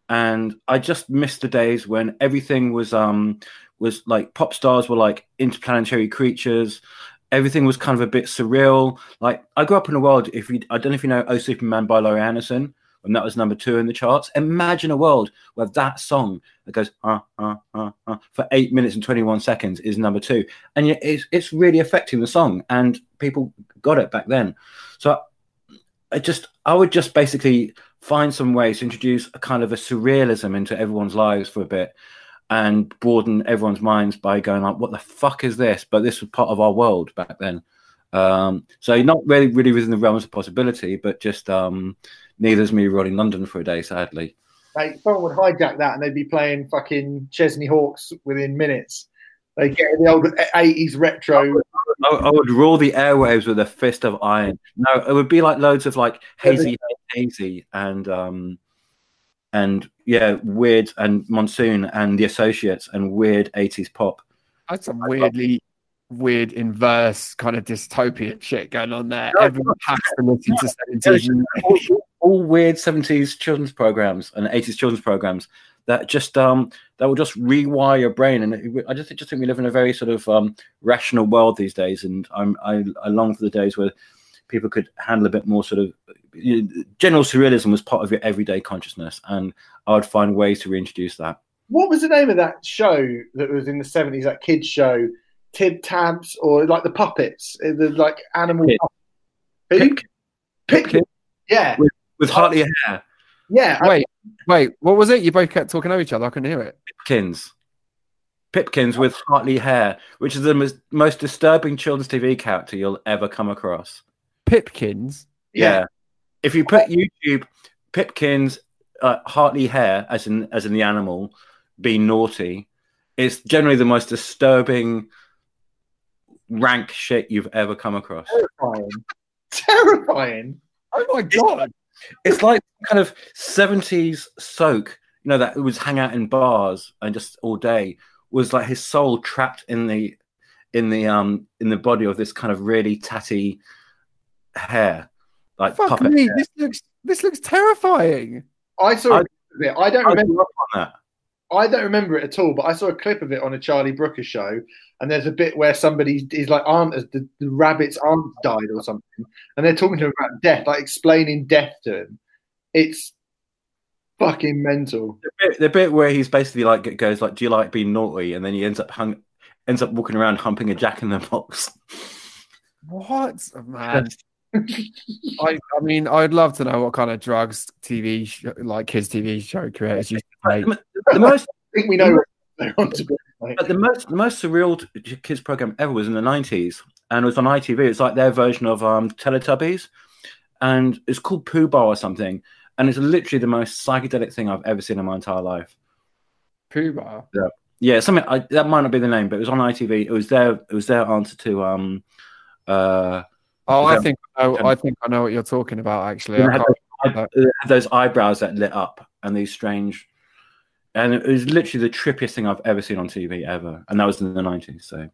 And I just missed the days when everything was um was like pop stars were like interplanetary creatures. Everything was kind of a bit surreal. Like I grew up in a world. If you, I don't know if you know "Oh Superman" by Laurie Anderson and that was number two in the charts. Imagine a world where that song that goes uh, uh, uh, uh, for eight minutes and 21 seconds is number two. And it's, it's really affecting the song, and people got it back then. So I just, I would just basically find some ways to introduce a kind of a surrealism into everyone's lives for a bit and broaden everyone's minds by going like, what the fuck is this? But this was part of our world back then. Um, so not really, really within the realms of possibility, but just um, neither's me rolling London for a day, sadly. Like someone would hijack that and they'd be playing fucking Chesney Hawkes within minutes. They get the old eighties retro. I, I, would rule the airwaves with a fist of iron. No, it would be like loads of like hazy, hazy, and um, and yeah, weird and monsoon and the associates and weird eighties pop. That's a weirdly weird inverse kind of dystopian shit going on there. Everyone has to listen to seventies all weird 70s children's programs and 80s children's programs that just um that will just rewire your brain and it, i just, just think we live in a very sort of um rational world these days and i'm I, I long for the days where people could handle a bit more sort of you know, general surrealism was part of your everyday consciousness and i would find ways to reintroduce that what was the name of that show that was in the 70s that kids show tib tabs or like the puppets eh, the like animal Pip. Pip. Pip. yeah with, with Hartley Hare. Yeah. Wait, I, wait. What was it? You both kept talking over each other. I couldn't hear it. Pipkins. Pipkins with Hartley Hare, which is the most, most disturbing children's TV character you'll ever come across. Pipkins. Yeah. yeah. If you put YouTube Pipkins uh, Hartley Hare, as in as in the animal, being naughty, it's generally the most disturbing, rank shit you've ever come across. Terrifying. Terrifying. Oh my god! It's like kind of 70s soak, you know, that was hang out in bars and just all day was like his soul trapped in the in the um in the body of this kind of really tatty hair. Like Fuck puppet me, hair. this looks this looks terrifying. I saw it. I don't I remember that. I don't remember it at all, but I saw a clip of it on a Charlie Brooker show, and there's a bit where somebody is like aunt the, the rabbit's aunt died or something, and they're talking to him about death, like explaining death to him. It's fucking mental. The bit, the bit where he's basically like goes like, "Do you like being naughty?" and then he ends up hung, ends up walking around humping a Jack in the Box. What *laughs* man? I, I mean, I'd love to know what kind of drugs TV, show, like kids TV show creators used to take. The, the most, I think we know. but the most, the most surreal kids program ever was in the nineties, and it was on ITV. It's like their version of um, Teletubbies, and it's called Boohbah or something, and it's literally the most psychedelic thing I've ever seen in my entire life. Boohbah. Yeah, yeah. Something I, that might not be the name, but it was on ITV. It was their, it was their answer to um, uh Oh, I think I, know, I think I know what you're talking about. Actually, had those, had those, eyebrows that lit up and these strange, and it was literally the trippiest thing I've ever seen on TV ever, and that was in the nineties. So,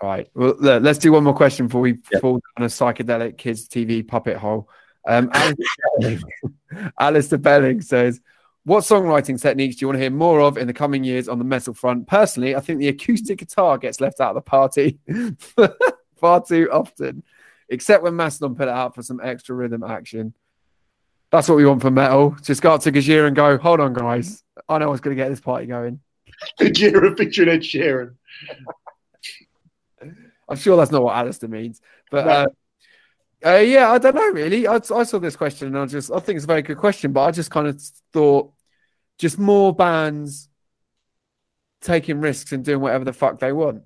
all right, well, look, let's do one more question before we yep. fall down a psychedelic kids TV puppet hole. Um, *laughs* Alistair Belling says, What songwriting techniques do you want to hear more of in the coming years on the metal front? Personally, I think the acoustic guitar gets left out of the party *laughs* far too often, except when Mastodon put it out for some extra rhythm action. That's what we want for metal. Just go up to Gojira and go, hold on, guys. I know what's going to get this party going. *laughs* Gojira featuring Ed Sheeran. *laughs* I'm sure that's not what Alistair means. But uh, uh, yeah, I don't know really. I, I saw this question and I just, I think it's a very good question, but I just kind of thought just more bands taking risks and doing whatever the fuck they want,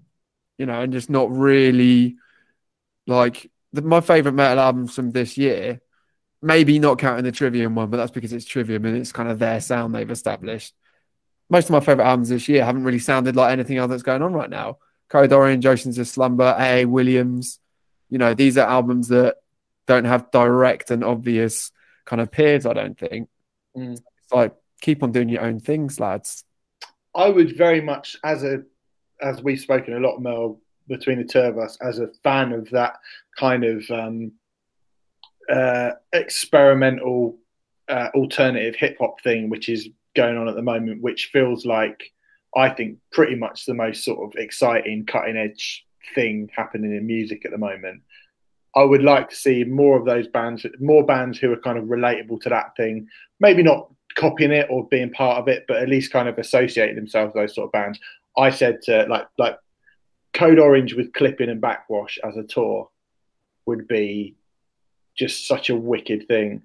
you know, and just not really like the, my favorite metal albums from this year maybe not counting the Trivium one, but that's because it's Trivium and it's kind of their sound they've established. Most of my favorite albums this year haven't really sounded like anything else that's going on right now. Code Orange, Oceans of Slumber, A.A. Williams. You know, these are albums that don't have direct and obvious kind of peers, I don't think. Mm. It's like, keep on doing your own things, lads. I would very much, as a, as we've spoken a lot, Merl, between the two of us, as a fan of that kind of um, uh, experimental uh, alternative hip hop thing, which is going on at the moment, which feels like I think pretty much the most sort of exciting, cutting edge thing happening in music at the moment. I would like to see more of those bands, more bands who are kind of relatable to that thing. Maybe not copying it or being part of it, but at least kind of associating themselves with those sort of bands. I said to like like Code Orange with Clipping and Backxwash as a tour would be just such a wicked thing.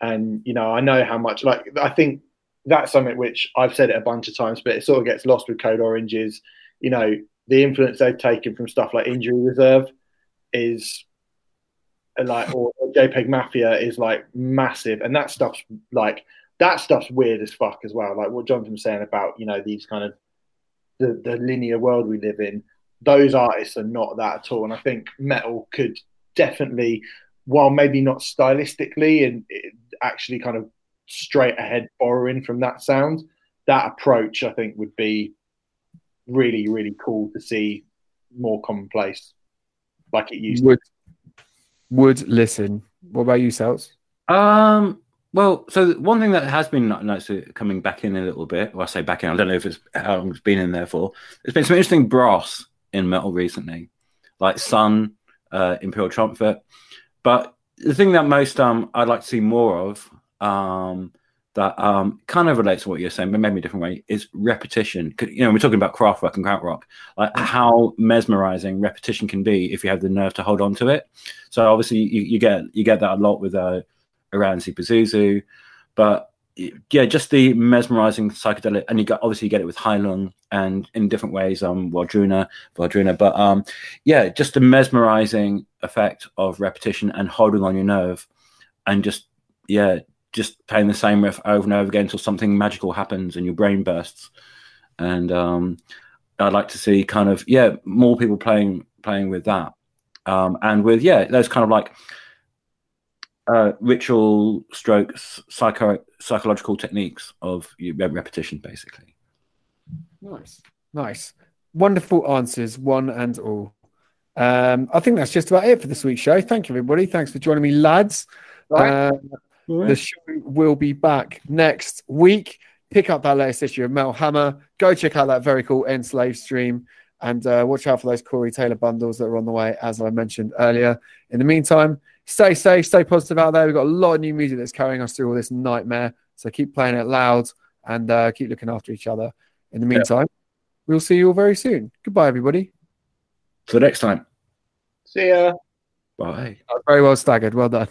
And you know, I know how much like I think that's something which I've said it a bunch of times, but it sort of gets lost with Code Oranges. You know, the influence they've taken from stuff like Injury Reserve is like, or, JPEG Mafia is like massive, and that stuff's like that stuff's weird as fuck as well. Like what Jonathan was saying about you know these kind of the, the linear world we live in. Those artists are not that at all, and I think metal could definitely while maybe not stylistically and actually kind of straight ahead borrowing from that sound, that approach I think would be really really cool to see more commonplace like it used would, to. Would listen. What about you, Sels? Um. Well, so one thing that has been nice coming back in a little bit, well, I say back in, I don't know if it's how long it's been in there for. There's been some interesting brass in metal recently, like Sunn, uh, Imperial Triumphant. But the thing that most um I'd like to see more of um that um kind of relates to what you're saying, but maybe a different way, is repetition. You know, we're talking about Kraftwerk and krautrock, like how mesmerizing repetition can be if you have the nerve to hold on to it. So obviously you, you get you get that a lot with uh, Oranssi Pazuzu, but yeah, just the mesmerizing psychedelic, and you got obviously you get it with Heilung and in different ways, um, Wardruna, Wardruna, but um, yeah, just the mesmerizing effect of repetition and holding on your nerve, and just yeah, just playing the same riff over and over again until something magical happens and your brain bursts, and um, I'd like to see kind of yeah more people playing playing with that, um, and with yeah those kind of like uh, ritual strokes, psycho psychological techniques of repetition, basically. Nice, nice, wonderful answers, one and all. Um, I think that's just about it for this week's show. Thank you, everybody. Thanks for joining me, lads. Right. Uh, right. The show will be back next week. Pick up that latest issue of Metal Hammer. Go check out that very cool Enslaved stream and uh, watch out for those Corey Taylor bundles that are on the way, as I mentioned earlier. In the meantime, stay safe, stay positive out there. We've got a lot of new music that's carrying us through all this nightmare. So keep playing it loud and uh, keep looking after each other. In the meantime, we'll see you all very soon. Goodbye, everybody. Till next time. See ya. Bye. Very well staggered. Well done.